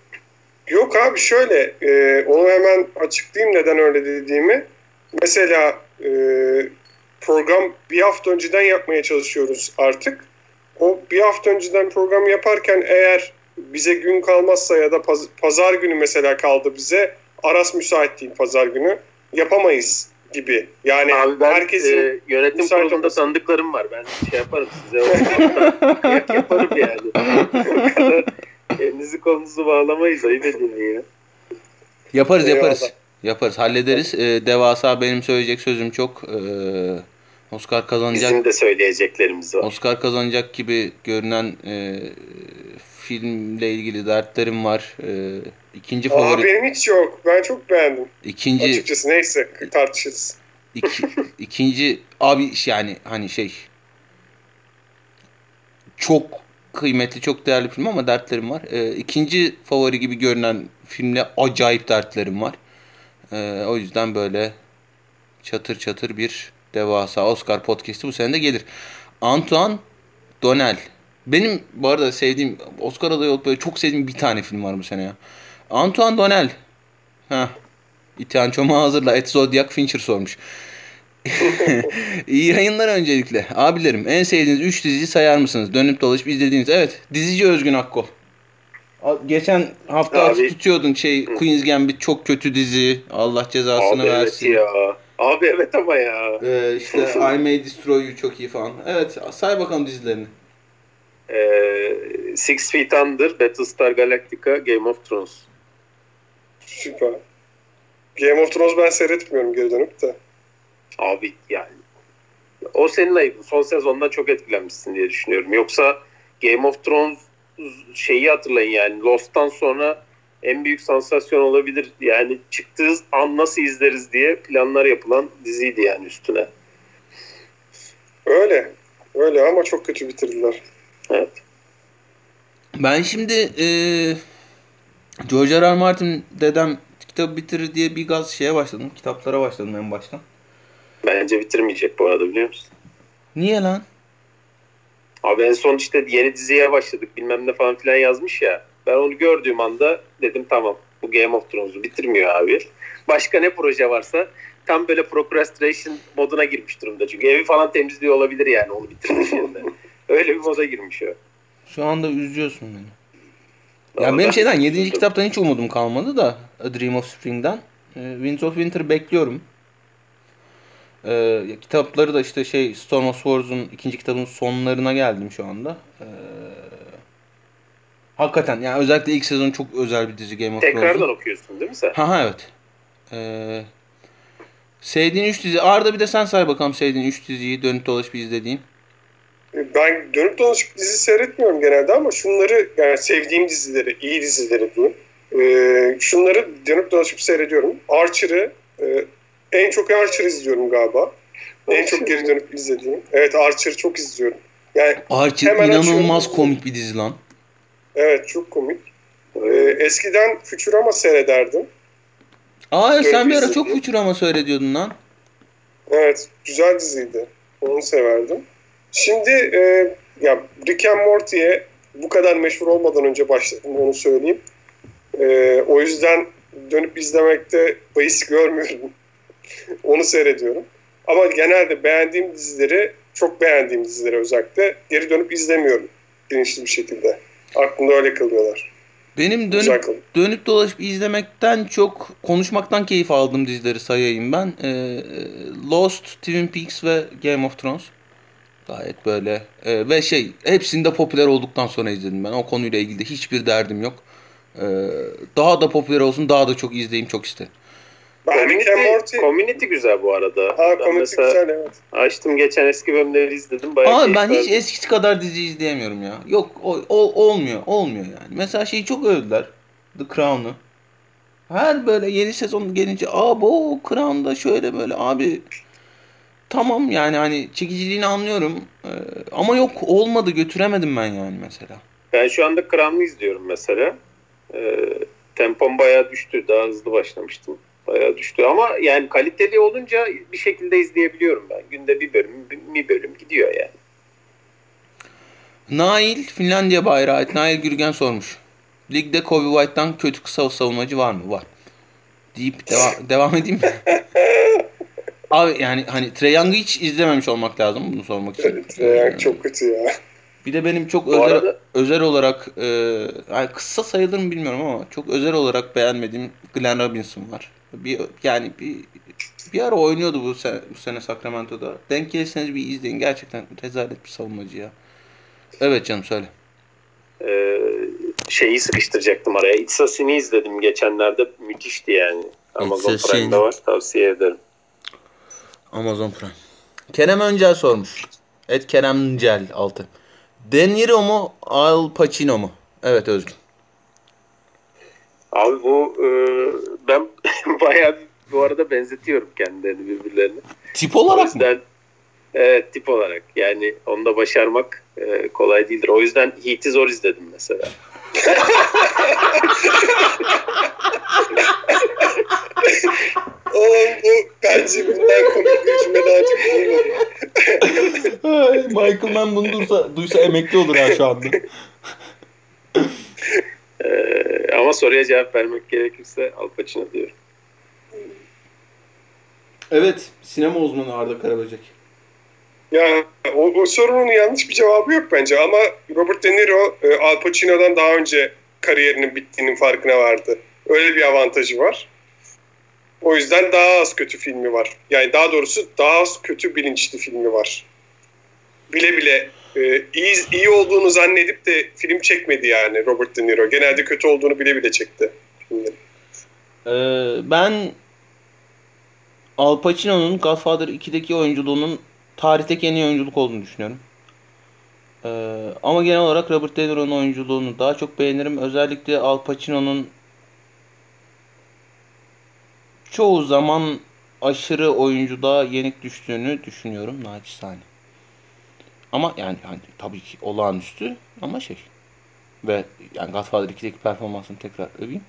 Yok abi şöyle e, onu hemen açıklayayım neden öyle dediğimi. Mesela e, program bir hafta önceden yapmaya çalışıyoruz artık. O bir hafta önceden program yaparken eğer bize gün kalmazsa ya da paz- pazar günü mesela kaldı bize Aras müsait değil pazar günü yapamayız gibi. Yani Abi ben herkesin e, yönetim kurulunda olması- tanıdıklarım var. Ben şey yaparım size. yaparım yani. O kadar Elinizi kolunuzu bağlamayız. Ayıp edin ya. Yaparız Eyvallah. yaparız. Yaparız hallederiz. Ee, devasa benim söyleyecek sözüm çok. Ee, Oscar kazanacak. Bizim de söyleyeceklerimiz var. Oscar kazanacak gibi görünen e, filmle ilgili dertlerim var. E, ikinci Aa, favori benim hiç yok. Ben çok beğendim. ikinci Açıkçası neyse tartışırız. iki, ikinci abi yani hani şey çok kıymetli çok değerli film ama dertlerim var. E, ikinci favori gibi görünen filmle acayip dertlerim var. E, o yüzden böyle çatır çatır bir devasa Oscar podcast'i bu sene de gelir. Antoine Donnell. Benim bu arada sevdiğim Oscar adayı olup böyle çok sevdiğim bir tane film var bu sene ya. Antoine Donnell. Heh. İtihan Çoma hazırla. Et Zodiac Fincher sormuş. İyi yayınlar öncelikle. Abilerim en sevdiğiniz 3 diziyi sayar mısınız? Dönüp dolaşıp izlediğiniz. Evet. Dizici Özgün Akkol. Geçen hafta Abi. tutuyordun şey Queen's Gambit çok kötü dizi. Allah cezasını Abi evet versin. ya. Abi evet ama ya. Ee, işte I May Destroy You çok iyi falan. Evet say bakalım dizilerini. Ee, Six Feet Under, Battlestar Galactica, Game of Thrones. Süper. Game of Thrones ben seyretmiyorum geri dönüp de. Abi yani o senin ayıbın. Son sezondan çok etkilenmişsin diye düşünüyorum. Yoksa Game of Thrones şeyi hatırlayın yani Lost'tan sonra en büyük sansasyon olabilir. Yani çıktığı an nasıl izleriz diye planlar yapılan diziydi yani üstüne. Öyle. Öyle ama çok kötü bitirdiler. Evet. Ben şimdi eee George R. R. Martin dedem kitabı bitirir diye bir gaz şeye başladım. Kitaplara başladım en baştan. Bence bitirmeyecek bu arada biliyor musun? Niye lan? Abi en son işte yeni diziye başladık bilmem ne falan filan yazmış ya. Ben onu gördüğüm anda dedim tamam bu Game of Thrones'u bitirmiyor abi. Başka ne proje varsa tam böyle procrastination moduna girmiş durumda. Çünkü evi falan temizliyor olabilir yani onu bitirmiş yerine. Öyle bir moda girmiş o. Şu anda üzüyorsun beni. Ya Ama benim ben- şeyden 7. kitaptan hiç umudum kalmadı da A Dream of Spring'den. Ee, Winds of Winter bekliyorum. Ee, kitapları da işte şey Storm of Swords'un ikinci kitabının sonlarına geldim şu anda. Ee, hakikaten yani özellikle ilk sezon çok özel bir dizi Game of Thrones'un. Tekrardan okuyorsun değil mi sen? Ha ha evet. Ee, sevdiğin 3 dizi. Arda bir de sen say bakalım sevdiğin 3 diziyi dönüp dolaşıp izlediğin. Ben dönüp dolaşıp dizi seyretmiyorum genelde ama şunları yani sevdiğim dizileri, iyi dizileri diyeyim. Ee, şunları dönüp dolaşıp seyrediyorum. Archer'ı e, en çok Archer izliyorum galiba. En çok geri dönüp izlediğim. Evet Archer'ı çok izliyorum. Yani Archer Hemen inanılmaz açıyorum. komik bir dizi lan. evet çok komik. Ee, eskiden Futurama seyrederdim. Aa sen Dönüp bir ara çok. Futurama seyrediyordun lan. Evet güzel diziydi. Onu severdim. Şimdi e, ya Rick and Morty'ye bu kadar meşhur olmadan önce başladım onu söyleyeyim. E, o yüzden dönüp izlemekte bahis görmüyorum. onu seyrediyorum. Ama genelde beğendiğim dizileri, çok beğendiğim dizileri özellikle geri dönüp izlemiyorum bilinçli bir şekilde. Aklımda öyle kalıyorlar. Benim dönüp dönüp dolaşıp izlemekten çok konuşmaktan keyif aldığım dizileri sayayım ben. Ee, Lost, Twin Peaks ve Game of Thrones. Gayet böyle e, ve şey hepsinde popüler olduktan sonra izledim ben. O konuyla ilgili de hiçbir derdim yok. Ee, daha da popüler olsun, daha da çok izleyeyim çok isterim. Ben Rick and Community, Morty... community güzel bu arada. Ha, mesela güzel evet. açtım geçen eski bölümleri izledim. Bayağı Ama keyif ben hiç eskisi kadar dizi izleyemiyorum ya. Yok o, o- olmuyor, olmuyor yani. Mesela şeyi çok övdüler. The Crown'u. Her böyle yeni sezon gelince aa bu Crown'da şöyle böyle abi tamam yani hani çekiciliğini anlıyorum Ee, ama yok olmadı götüremedim ben yani mesela. Ben şu anda Crown'u izliyorum mesela. Ee, tempom bayağı düştü. Daha hızlı başlamıştım. Bayağı düştü ama yani kaliteli olunca bir şekilde izleyebiliyorum ben. Günde bir bölüm, bir bölüm gidiyor yani. Nail Finlandiya bayrağı ait Nail Gürgen sormuş. Ligde Kobe White'dan kötü kısa savunmacı var mı? Var. Deyip deva- devam edeyim mi? Abi yani hani Trae Young'ı hiç izlememiş olmak lazım bunu sormak için. Evet, yani çok kötü ya. Bir de benim çok Bu özel arada- özel olarak e, yani kısa sayılır mı bilmiyorum ama çok özel olarak beğenmediğim Glenn Robinson var. Bir yani bir bir ara oynuyordu bu sene, bu sene Sacramento'da. Denk gelirseniz bir izleyin. Gerçekten rezalet bir savunmacı ya. Evet canım söyle. Ee, şeyi sıkıştıracaktım araya. It's a Sin'i izledim geçenlerde. Müthişti yani. Amazon. Prime'da var. Tavsiye ederim. Amazon Prime. Kerem Öncel sormuş. Et Kerem Öncel 6. De Niro mu Al Pacino mu? Evet Özgür. Abi bu e, ben bayağı bu arada benzetiyorum kendilerini birbirlerine. Tip O olarak mı? yüzden evet tip olarak yani onu da başarmak e, kolay değildir. O yüzden Heat'i zor izledim mesela. Oğlum bu bence bundan komik bir cümle daha çok. Ay, Michael Mann bunu duysa, duysa emekli olur ha şu anda. E, ama soruya cevap vermek gerekirse Al Pacino diyorum. Evet. Sinema uzmanı Arda Karaböcek. Ya o, o sorunun yanlış bir cevabı yok bence ama Robert De Niro e, Al Pacino'dan daha önce kariyerinin bittiğinin farkına vardı. Öyle bir avantajı var. O yüzden daha az kötü filmi var. Yani daha doğrusu daha az kötü bilinçli filmi var. Bile bile e, iyi, iyi olduğunu zannedip de film çekmedi yani Robert De Niro. Genelde kötü olduğunu bile bile çekti. Ee, ben Al Pacino'nun Godfather 2'deki oyunculuğunun tarihteki en iyi oyunculuk olduğunu düşünüyorum. Ee, ama genel olarak Robert De Niro'nun oyunculuğunu daha çok beğenirim. Özellikle Al Pacino'nun çoğu zaman aşırı oyunculuğa yenik düştüğünü düşünüyorum naçizane. Ama yani, yani tabii ki olağanüstü ama şey ve yani Godfather 2'deki performansını tekrar öveyim.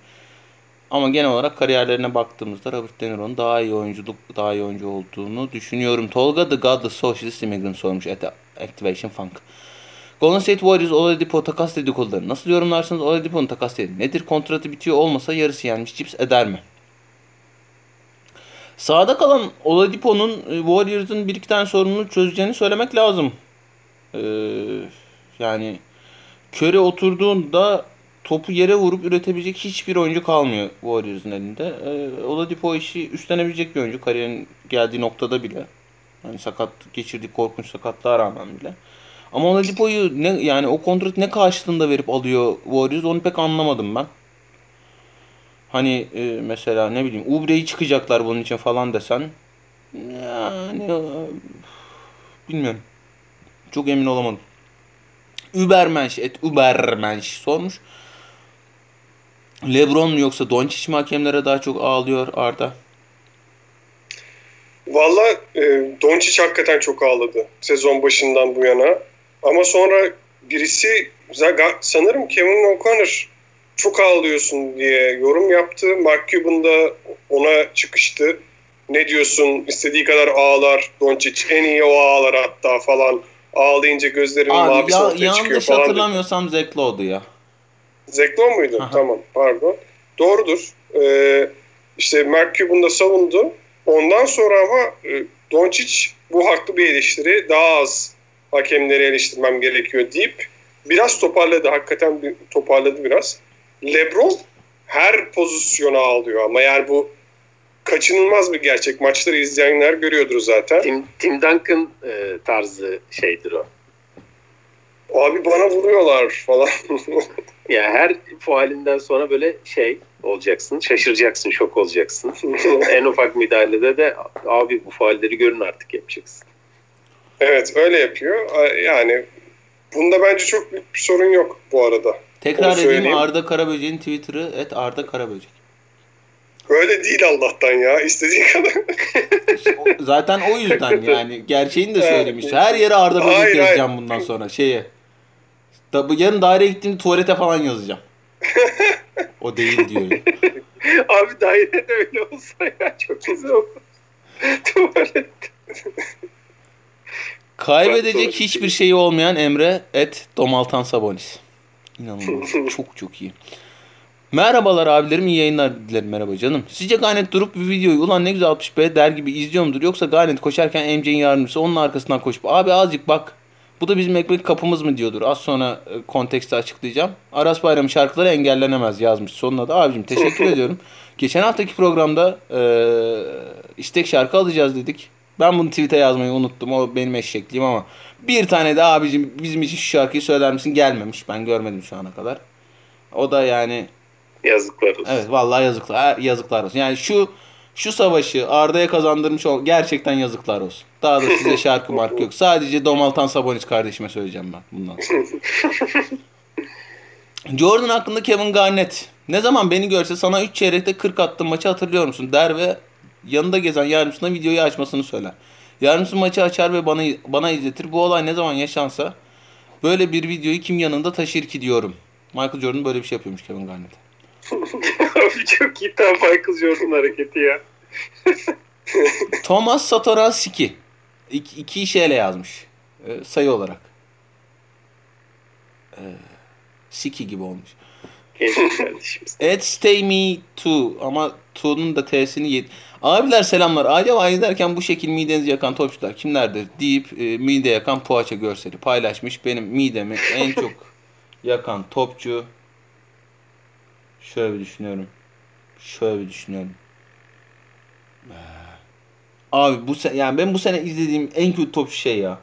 Ama genel olarak kariyerlerine baktığımızda Robert De Niro'nun daha iyi oyunculuk, daha iyi oyuncu olduğunu düşünüyorum. Tolga The Godless Socialist Immigrant sormuş at Activation Funk. Golden State Warriors Oladipo takas dedikoduları. Nasıl yorumlarsınız Oladipo'nun takas dedi? Nedir kontratı bitiyor olmasa yarısı yenmiş cips eder mi? Sağda kalan Oladipo'nun e, Warriors'ın bir iki tane sorununu çözeceğini söylemek lazım. Ee, yani Curry oturduğunda topu yere vurup üretebilecek hiçbir oyuncu kalmıyor Warriors'ın elinde. Ee, Oladipo işi üstlenebilecek bir oyuncu kariyerin geldiği noktada bile. Hani sakat geçirdiği korkunç sakatlığa rağmen bile. Ama Oladipo'yu ne yani o kontrat ne karşılığında verip alıyor Warriors onu pek anlamadım ben. Hani e, mesela ne bileyim Ubre'yi çıkacaklar bunun için falan desen yani e, bilmiyorum. Çok emin olamadım. Übermensch et Übermensch sormuş. Lebron mu yoksa Doncic mi hakemlere daha çok ağlıyor Arda? Valla e, Doncic hakikaten çok ağladı sezon başından bu yana. Ama sonra birisi sanırım Kevin O'Connor çok ağlıyorsun diye yorum yaptı. Mark Cuban da ona çıkıştı. Ne diyorsun istediği kadar ağlar Doncic en iyi o ağlar hatta falan. Ağlayınca gözlerinin Abi mavisi ya, ortaya çıkıyor yanlış falan. dedi. hatırlamıyorsam Zach Lowe'du ya. Zeklon muydu? Aha. Tamam pardon. Doğrudur. Ee, işte Mark Cuban da savundu. Ondan sonra ama e, Doncic bu haklı bir eleştiri. Daha az hakemleri eleştirmem gerekiyor deyip biraz toparladı. Hakikaten bir, toparladı biraz. LeBron her pozisyona alıyor ama yani bu kaçınılmaz bir gerçek. Maçları izleyenler görüyordur zaten. Tim, Tim Duncan e, tarzı şeydir o. Abi bana vuruyorlar falan. Yani her faalinden sonra böyle şey olacaksın, şaşıracaksın, şok olacaksın. en ufak müdahalede de abi bu faalleri görün artık yapacaksın. Evet öyle yapıyor. Yani bunda bence çok büyük bir sorun yok bu arada. Tekrar edeyim. Arda Karaböcek'in Twitter'ı et Arda Karaböcek. Öyle değil Allah'tan ya. İstediğin kadar. Zaten o yüzden yani gerçeğini de Evet. söylemiş. Her yere Arda Böcek Hayır, yazacağım hayır. bundan sonra şeye. Da, yarın daireye gittiğimde tuvalete falan yazacağım. o değil diyor. Abi dairede öyle olsa ya çok güzel olur. Tuvalet. Kaybedecek hiçbir şeyi olmayan Emre et Domaltan Sabonis. İnanılmaz. çok çok iyi. Merhabalar abilerim iyi yayınlar dilerim merhaba canım. Sizce Garnet durup bir videoyu ulan ne güzel 60B der gibi izliyor mudur yoksa Garnet koşarken MC'nin yardımcısı onun arkasından koşup abi azıcık bak bu da bizim ekmek kapımız mı diyordur. Az sonra e, konteksti açıklayacağım. Aras Bayram'ın şarkıları engellenemez yazmış sonuna da. Abicim teşekkür ediyorum. Geçen haftaki programda e, istek şarkı alacağız dedik. Ben bunu tweet'e yazmayı unuttum. O benim eşekliğim ama bir tane de abicim bizim için şu şarkıyı söyler misin gelmemiş. Ben görmedim şu ana kadar. O da yani Yazıklar olsun. Evet vallahi yazıklar yazıklar olsun. Yani şu şu savaşı Arda'ya kazandırmış ol gerçekten yazıklar olsun. Daha da size şarkı mark yok. Sadece Domaltan Sabonis kardeşime söyleyeceğim ben bundan sonra. Jordan hakkında Kevin Garnett. Ne zaman beni görse sana 3 çeyrekte 40 attığım maçı hatırlıyor musun der ve yanında gezen yardımcısına videoyu açmasını söyler. Yardımcısı maçı açar ve bana bana izletir. Bu olay ne zaman yaşansa böyle bir videoyu kim yanında taşır ki diyorum. Michael Jordan böyle bir şey yapıyormuş Kevin Garnett. Abi çok iyi tam Michael Jordan hareketi ya. Thomas Satoranski. İki, iki şeyle yazmış. Ee, sayı olarak. Ee, Siki gibi olmuş. Ed stay me too. Ama to'nun da t'sini yedi. Abiler selamlar. Acaba izlerken bu şekil midenizi yakan topçular kimlerdir? Deyip e, mide yakan poğaça görseli paylaşmış. Benim midemi en çok yakan topçu şöyle bir düşünüyorum. Şöyle bir düşünüyorum. Ee, Abi bu sene yani ben bu sene izlediğim en kötü topçu şey ya.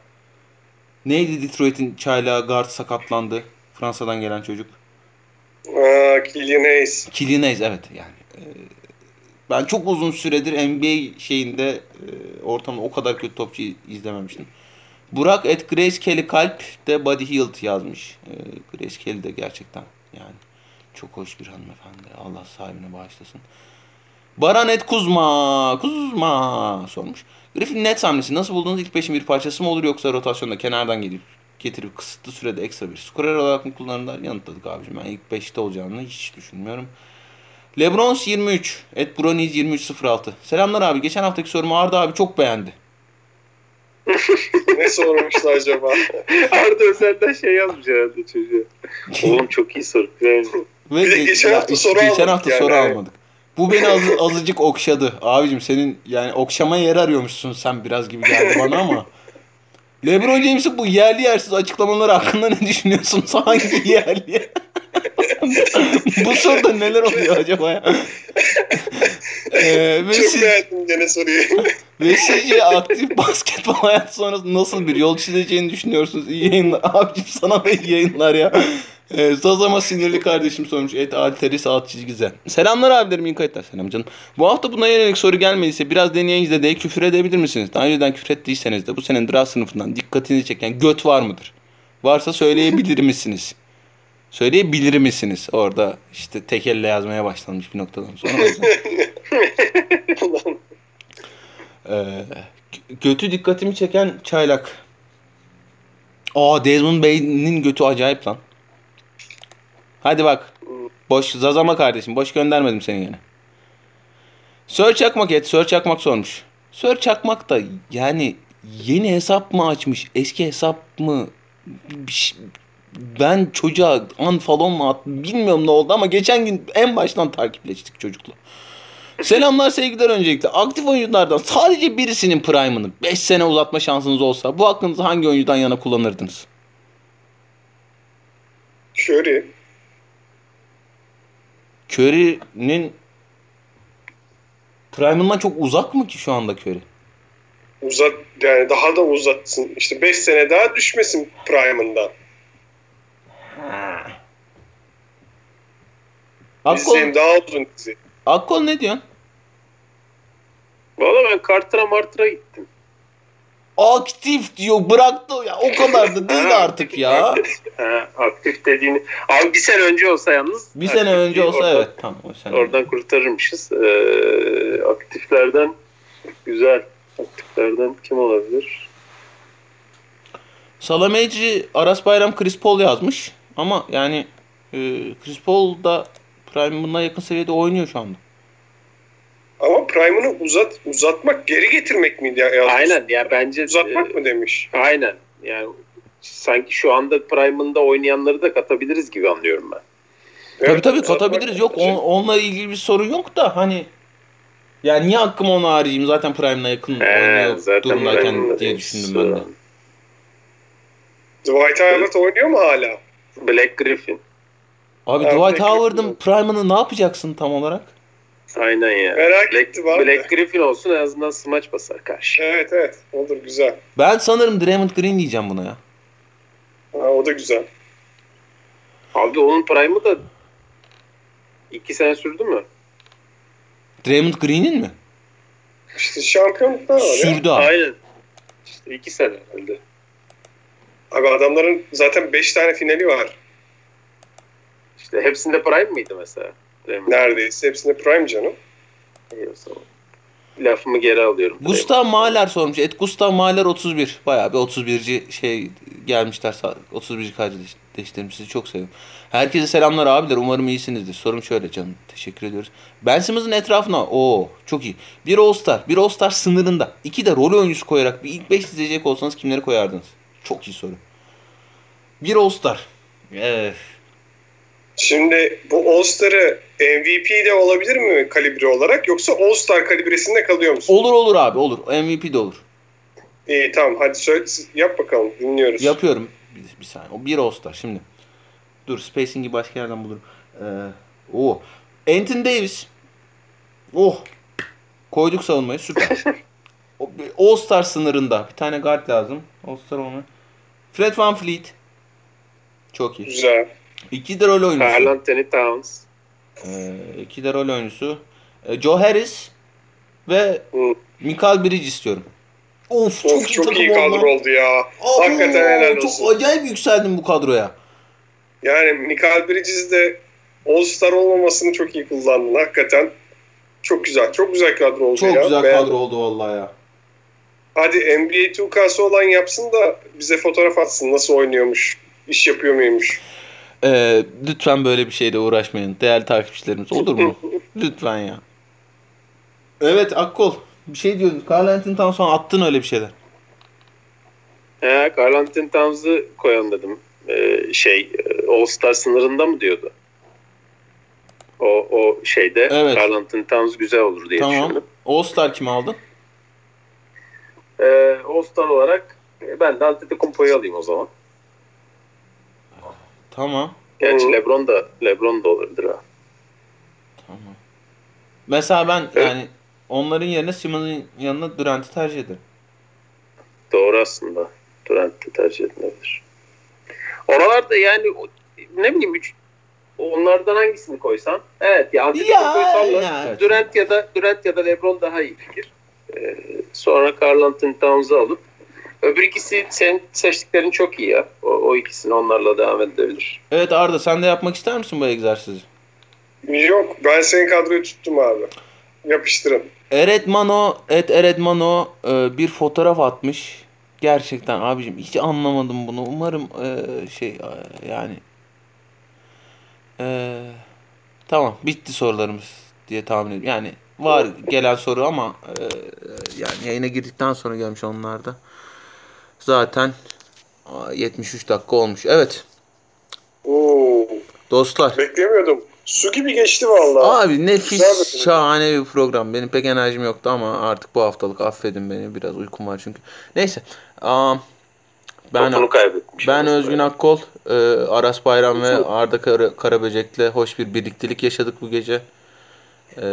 Neydi Detroit'in çaylağı guard sakatlandı. Fransa'dan gelen çocuk. Aa, Killian Hayes. Killian Hayes evet yani. Ee, Ben çok uzun süredir NBA şeyinde e, ortamda o kadar kötü topçu izlememiştim. Burak et Grace Kelly Kalp de Buddy Hield yazmış. Ee, Grace Kelly de gerçekten yani çok hoş bir hanımefendi. Allah sahibine bağışlasın. Baran et Kuzma. Kuzma sormuş. Griffin Nets hamlesi nasıl buldunuz? İlk beşin bir parçası mı olur yoksa rotasyonda kenardan gelip getirip kısıtlı sürede ekstra bir skorer olarak mı kullanırlar? Yanıtladık abicim. Ben ilk 5'te olacağını hiç düşünmüyorum. Lebrons 23. Et Bronies 2306. Selamlar abi. Geçen haftaki sorumu Arda abi çok beğendi. Ne sormuştu acaba? Arda özelden şey yazmış herhalde çocuğa. Oğlum çok iyi soru. Yani, Ve Bir de geçen ya hafta soru geçen almadık hafta yani, soru almadık. Bu beni az, azıcık okşadı. Abicim senin yani okşamaya yer arıyormuşsun sen biraz gibi geldi bana ama. LeBron James'in bu yerli yersiz açıklamaları hakkında ne düşünüyorsunuz? Hangi yerli? Bu soruda neler oluyor acaba ya? Ee, Çok siz, beğendim gene soruyu. ve sizce aktif basketbol hayatı sonrası nasıl bir yol çizeceğini düşünüyorsunuz? İyi yayınlar. Abicim sana da iyi yayınlar ya. Ee, Zazama sinirli kardeşim sormuş. Et Alteris alt çizgi zen. Selamlar abilerim iyi kayıtlar. Selam canım. Bu hafta buna yönelik soru gelmediyse biraz deneyinizde de küfür edebilir misiniz? Daha önceden küfür ettiyseniz de bu senin draft sınıfından dikkatinizi çeken göt var mıdır? Varsa söyleyebilir misiniz? Söyleyebilir misiniz? Orada işte tek elle yazmaya başlanmış bir noktadan sonra. Ee, gö- götü dikkatimi çeken çaylak. Aa Desmond Bey'in götü acayip lan. Hadi bak. Boş zazama kardeşim. Boş göndermedim seni yine. Sör Çakmak et. Sör Çakmak sormuş. Sör Çakmak da yani yeni hesap mı açmış? Eski hesap mı? Ben çocuğa unfollow mu attım bilmiyorum ne oldu ama geçen gün en baştan takipleştik çocukla. Selamlar sevgiler öncelikle. Aktif oyunculardan sadece birisinin prime'ını 5 sene uzatma şansınız olsa bu hakkınızı hangi oyuncudan yana kullanırdınız? Curry. Curry'nin prime'ından çok uzak mı ki şu anda Curry? Uzat yani daha da uzatsın. İşte 5 sene daha düşmesin prime'ından. Akkol, İzleyin daha uzun dizi. Akkol ne diyorsun? Valla ben Carter'a Marter'a gittim. Aktif diyor bıraktı ya o kadar da değil artık ya. Ha, aktif dediğini. Abi bir sene önce olsa yalnız. Bir sene önce olsa oradan- evet tamam o sene. Oradan kurtarırmışız. Ee, aktiflerden güzel. Aktiflerden kim olabilir? Salameci Aras Bayram Chris Paul yazmış ama yani e, Chris Paul da Prime bundan yakın seviyede oynuyor şu anda. Ama Prime'ını uzat uzatmak, geri getirmek miydi ya? yazmış? Aynen ya bence Uzatmak mı demiş? e, aynen. Yani sanki şu anda Prime'ında oynayanları da katabiliriz gibi anlıyorum ben. Tabii Evet, tabii katabiliriz. Yok on, onunla ilgili bir sorun yok da hani yani niye hakkımı ona harcayayım zaten Prime'la yakın oynuyor durumdayken Prime'ında diye düşündüm ben de. Dwight Howard oynuyor mu hala? Black Griffin. Abi Evet, Dwight Black Howard'ın. Prime'ını ne yapacaksın tam olarak? Aynen ya. Merak Black, ettim abi. Black Griffin olsun en azından smaç basar karşı. Evet evet olur güzel. Ben sanırım Draymond Green diyeceğim buna ya. Ha, o da güzel. Abi onun Prime'ı da iki sene sürdü mü? Draymond Green'in mi? İşte şampiyonluklar var ya. Sürdü abi. Aynen. İşte iki sene herhalde. Abi adamların zaten 5 tane finali var. İşte hepsinde Prime mıydı mesela? Draymond? Neredeyse. Hepsinde prime canım. İyi o zaman. Lafımı geri alıyorum. Gustav Mahler sormuş. Et Gustav Mahler 31. Bayağı bir 31'ci şey gelmişler. sa- 31. kardeşlerim sizi çok seviyorum. Herkese selamlar abiler. Umarım iyisinizdir. Sorum şöyle canım. Teşekkür ediyoruz. Ben Simmons'ın etrafına o çok iyi. Bir All-Star. Bir All-Star sınırında. iki de rol oyuncusu koyarak bir ilk 5 dizecek olsanız kimleri koyardınız? Çok iyi soru. Bir All-Star. Evet. Şimdi bu All-Star'ı MVP de olabilir mi kalibre olarak yoksa All-Star kalibresinde kalıyor musun? Olur olur abi olur. MVP de olur. İyi tamam hadi söyle, yap bakalım dinliyoruz. Yapıyorum. Bir, bir saniye. O bir All-Star şimdi. Dur spacing'i başka yerden bulurum. Ee, o. Anthony Davis. Oh. Koyduk savunmayı süper. All-Star sınırında. Bir tane guard lazım. All-Star olma. Fred Van Fleet. Çok iyi. Güzel. İki de rol oyuncusu. Carl Anthony Towns. Ee, iki de rol oyuncusu. Ee, Joe Harris ve Hı. Michael Bridges istiyorum. Of çok, Of, iyi çok iyi kadro oldu ya. Abo, Hakikaten helal olsun. Çok acayip yükseldim bu kadroya. Yani Michael Bridges de All-Star olmamasını çok iyi kullandın. Hakikaten çok güzel. Çok güzel kadro oldu Çok ya. güzel Beğendim. kadro oldu vallahi ya. Hadi NBA 2K'sı olan yapsın da bize fotoğraf atsın. Nasıl oynuyormuş, iş yapıyor muymuş. Ee, lütfen böyle bir şeyle uğraşmayın. Değerli takipçilerimiz olur mu? lütfen ya. Evet Akkol. Bir şey diyordun. Carl Anthony Towns'a attın öyle bir şeyler. He, Carl Anthony Towns'ı koyalım dedim. Ee, şey e, All Star sınırında mı diyordu? O, o şeyde Evet. Carl Anthony Towns güzel olur diye tamam. düşündüm. All Star kimi aldın? Ee, All Star olarak e, ben de Antetokounmpo'yu alayım o zaman. Tamam. Gerçi. LeBron da LeBron da olabilir ha. Tamam. Mesela ben Evet. yani onların yerine Simmons'ın yanına Durant'i tercih ederim. Doğru aslında. Durant de tercih edilebilir. Oralarda yani ne bileyim üç, onlardan hangisini koysan? Evet ya Antetokounmpo'yu salla. Durant ya da Durant ya da LeBron daha iyi fikir. Ee, sonra Carl Anthony Towns'ı alıp öbür ikisi senin seçtiklerin çok iyi ya. O, o ikisini onlarla devam edebilir. Evet Arda sen de yapmak ister misin bu egzersizi? Yok ben senin kadroyu tuttum abi. Yapıştırın. Eredmano, et Eredmano e, bir fotoğraf atmış. Gerçekten abicim hiç anlamadım bunu. Umarım e, şey e, yani e, tamam bitti sorularımız diye tahmin ediyorum. Yani var gelen soru ama e, yani yayına girdikten sonra gelmiş onlar da. Zaten aa, 73 dakika olmuş. Evet Oo, dostlar. beklemiyordum. Su gibi geçti vallahi. Abi nefis şahane bir program. Benim pek enerjim yoktu ama artık bu haftalık affedin beni. Biraz uykum var çünkü. Neyse. Am, ben ben Özgün Akkol, e, Aras Bayram ve Arda Kara, Karaböcek'le hoş bir birliktelik yaşadık bu gece. E,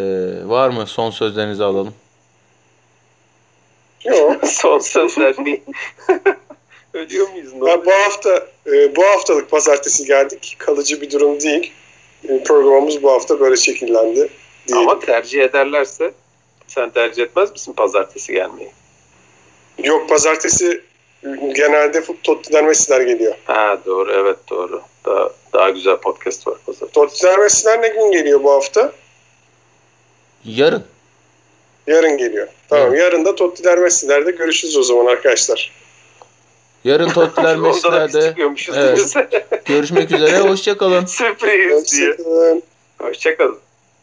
var mı? Son sözlerinizi alalım. Yok. Son sözler değil. Ölüyor muyuz? Ha, bu hafta e, bu haftalık pazartesi geldik. Kalıcı bir durum değil. E, programımız bu hafta böyle şekillendi. Değil. Ama tercih ederlerse sen tercih etmez misin pazartesi gelmeyi? Yok pazartesi genelde Tottenham Messi'ler geliyor. Ha doğru evet doğru. Daha, daha güzel podcast var pazartesi. Tottenham Messi'ler ne gün geliyor bu hafta? Yarın. Yarın geliyor. Tamam yarın da Tottenham Messi'lerde görüşürüz o zaman arkadaşlar. Yarın biz Messi'lerde Evet. görüşmek üzere. Hoşçakalın. Sürpriz diye. Hoşçakalın. Hoşçakalın.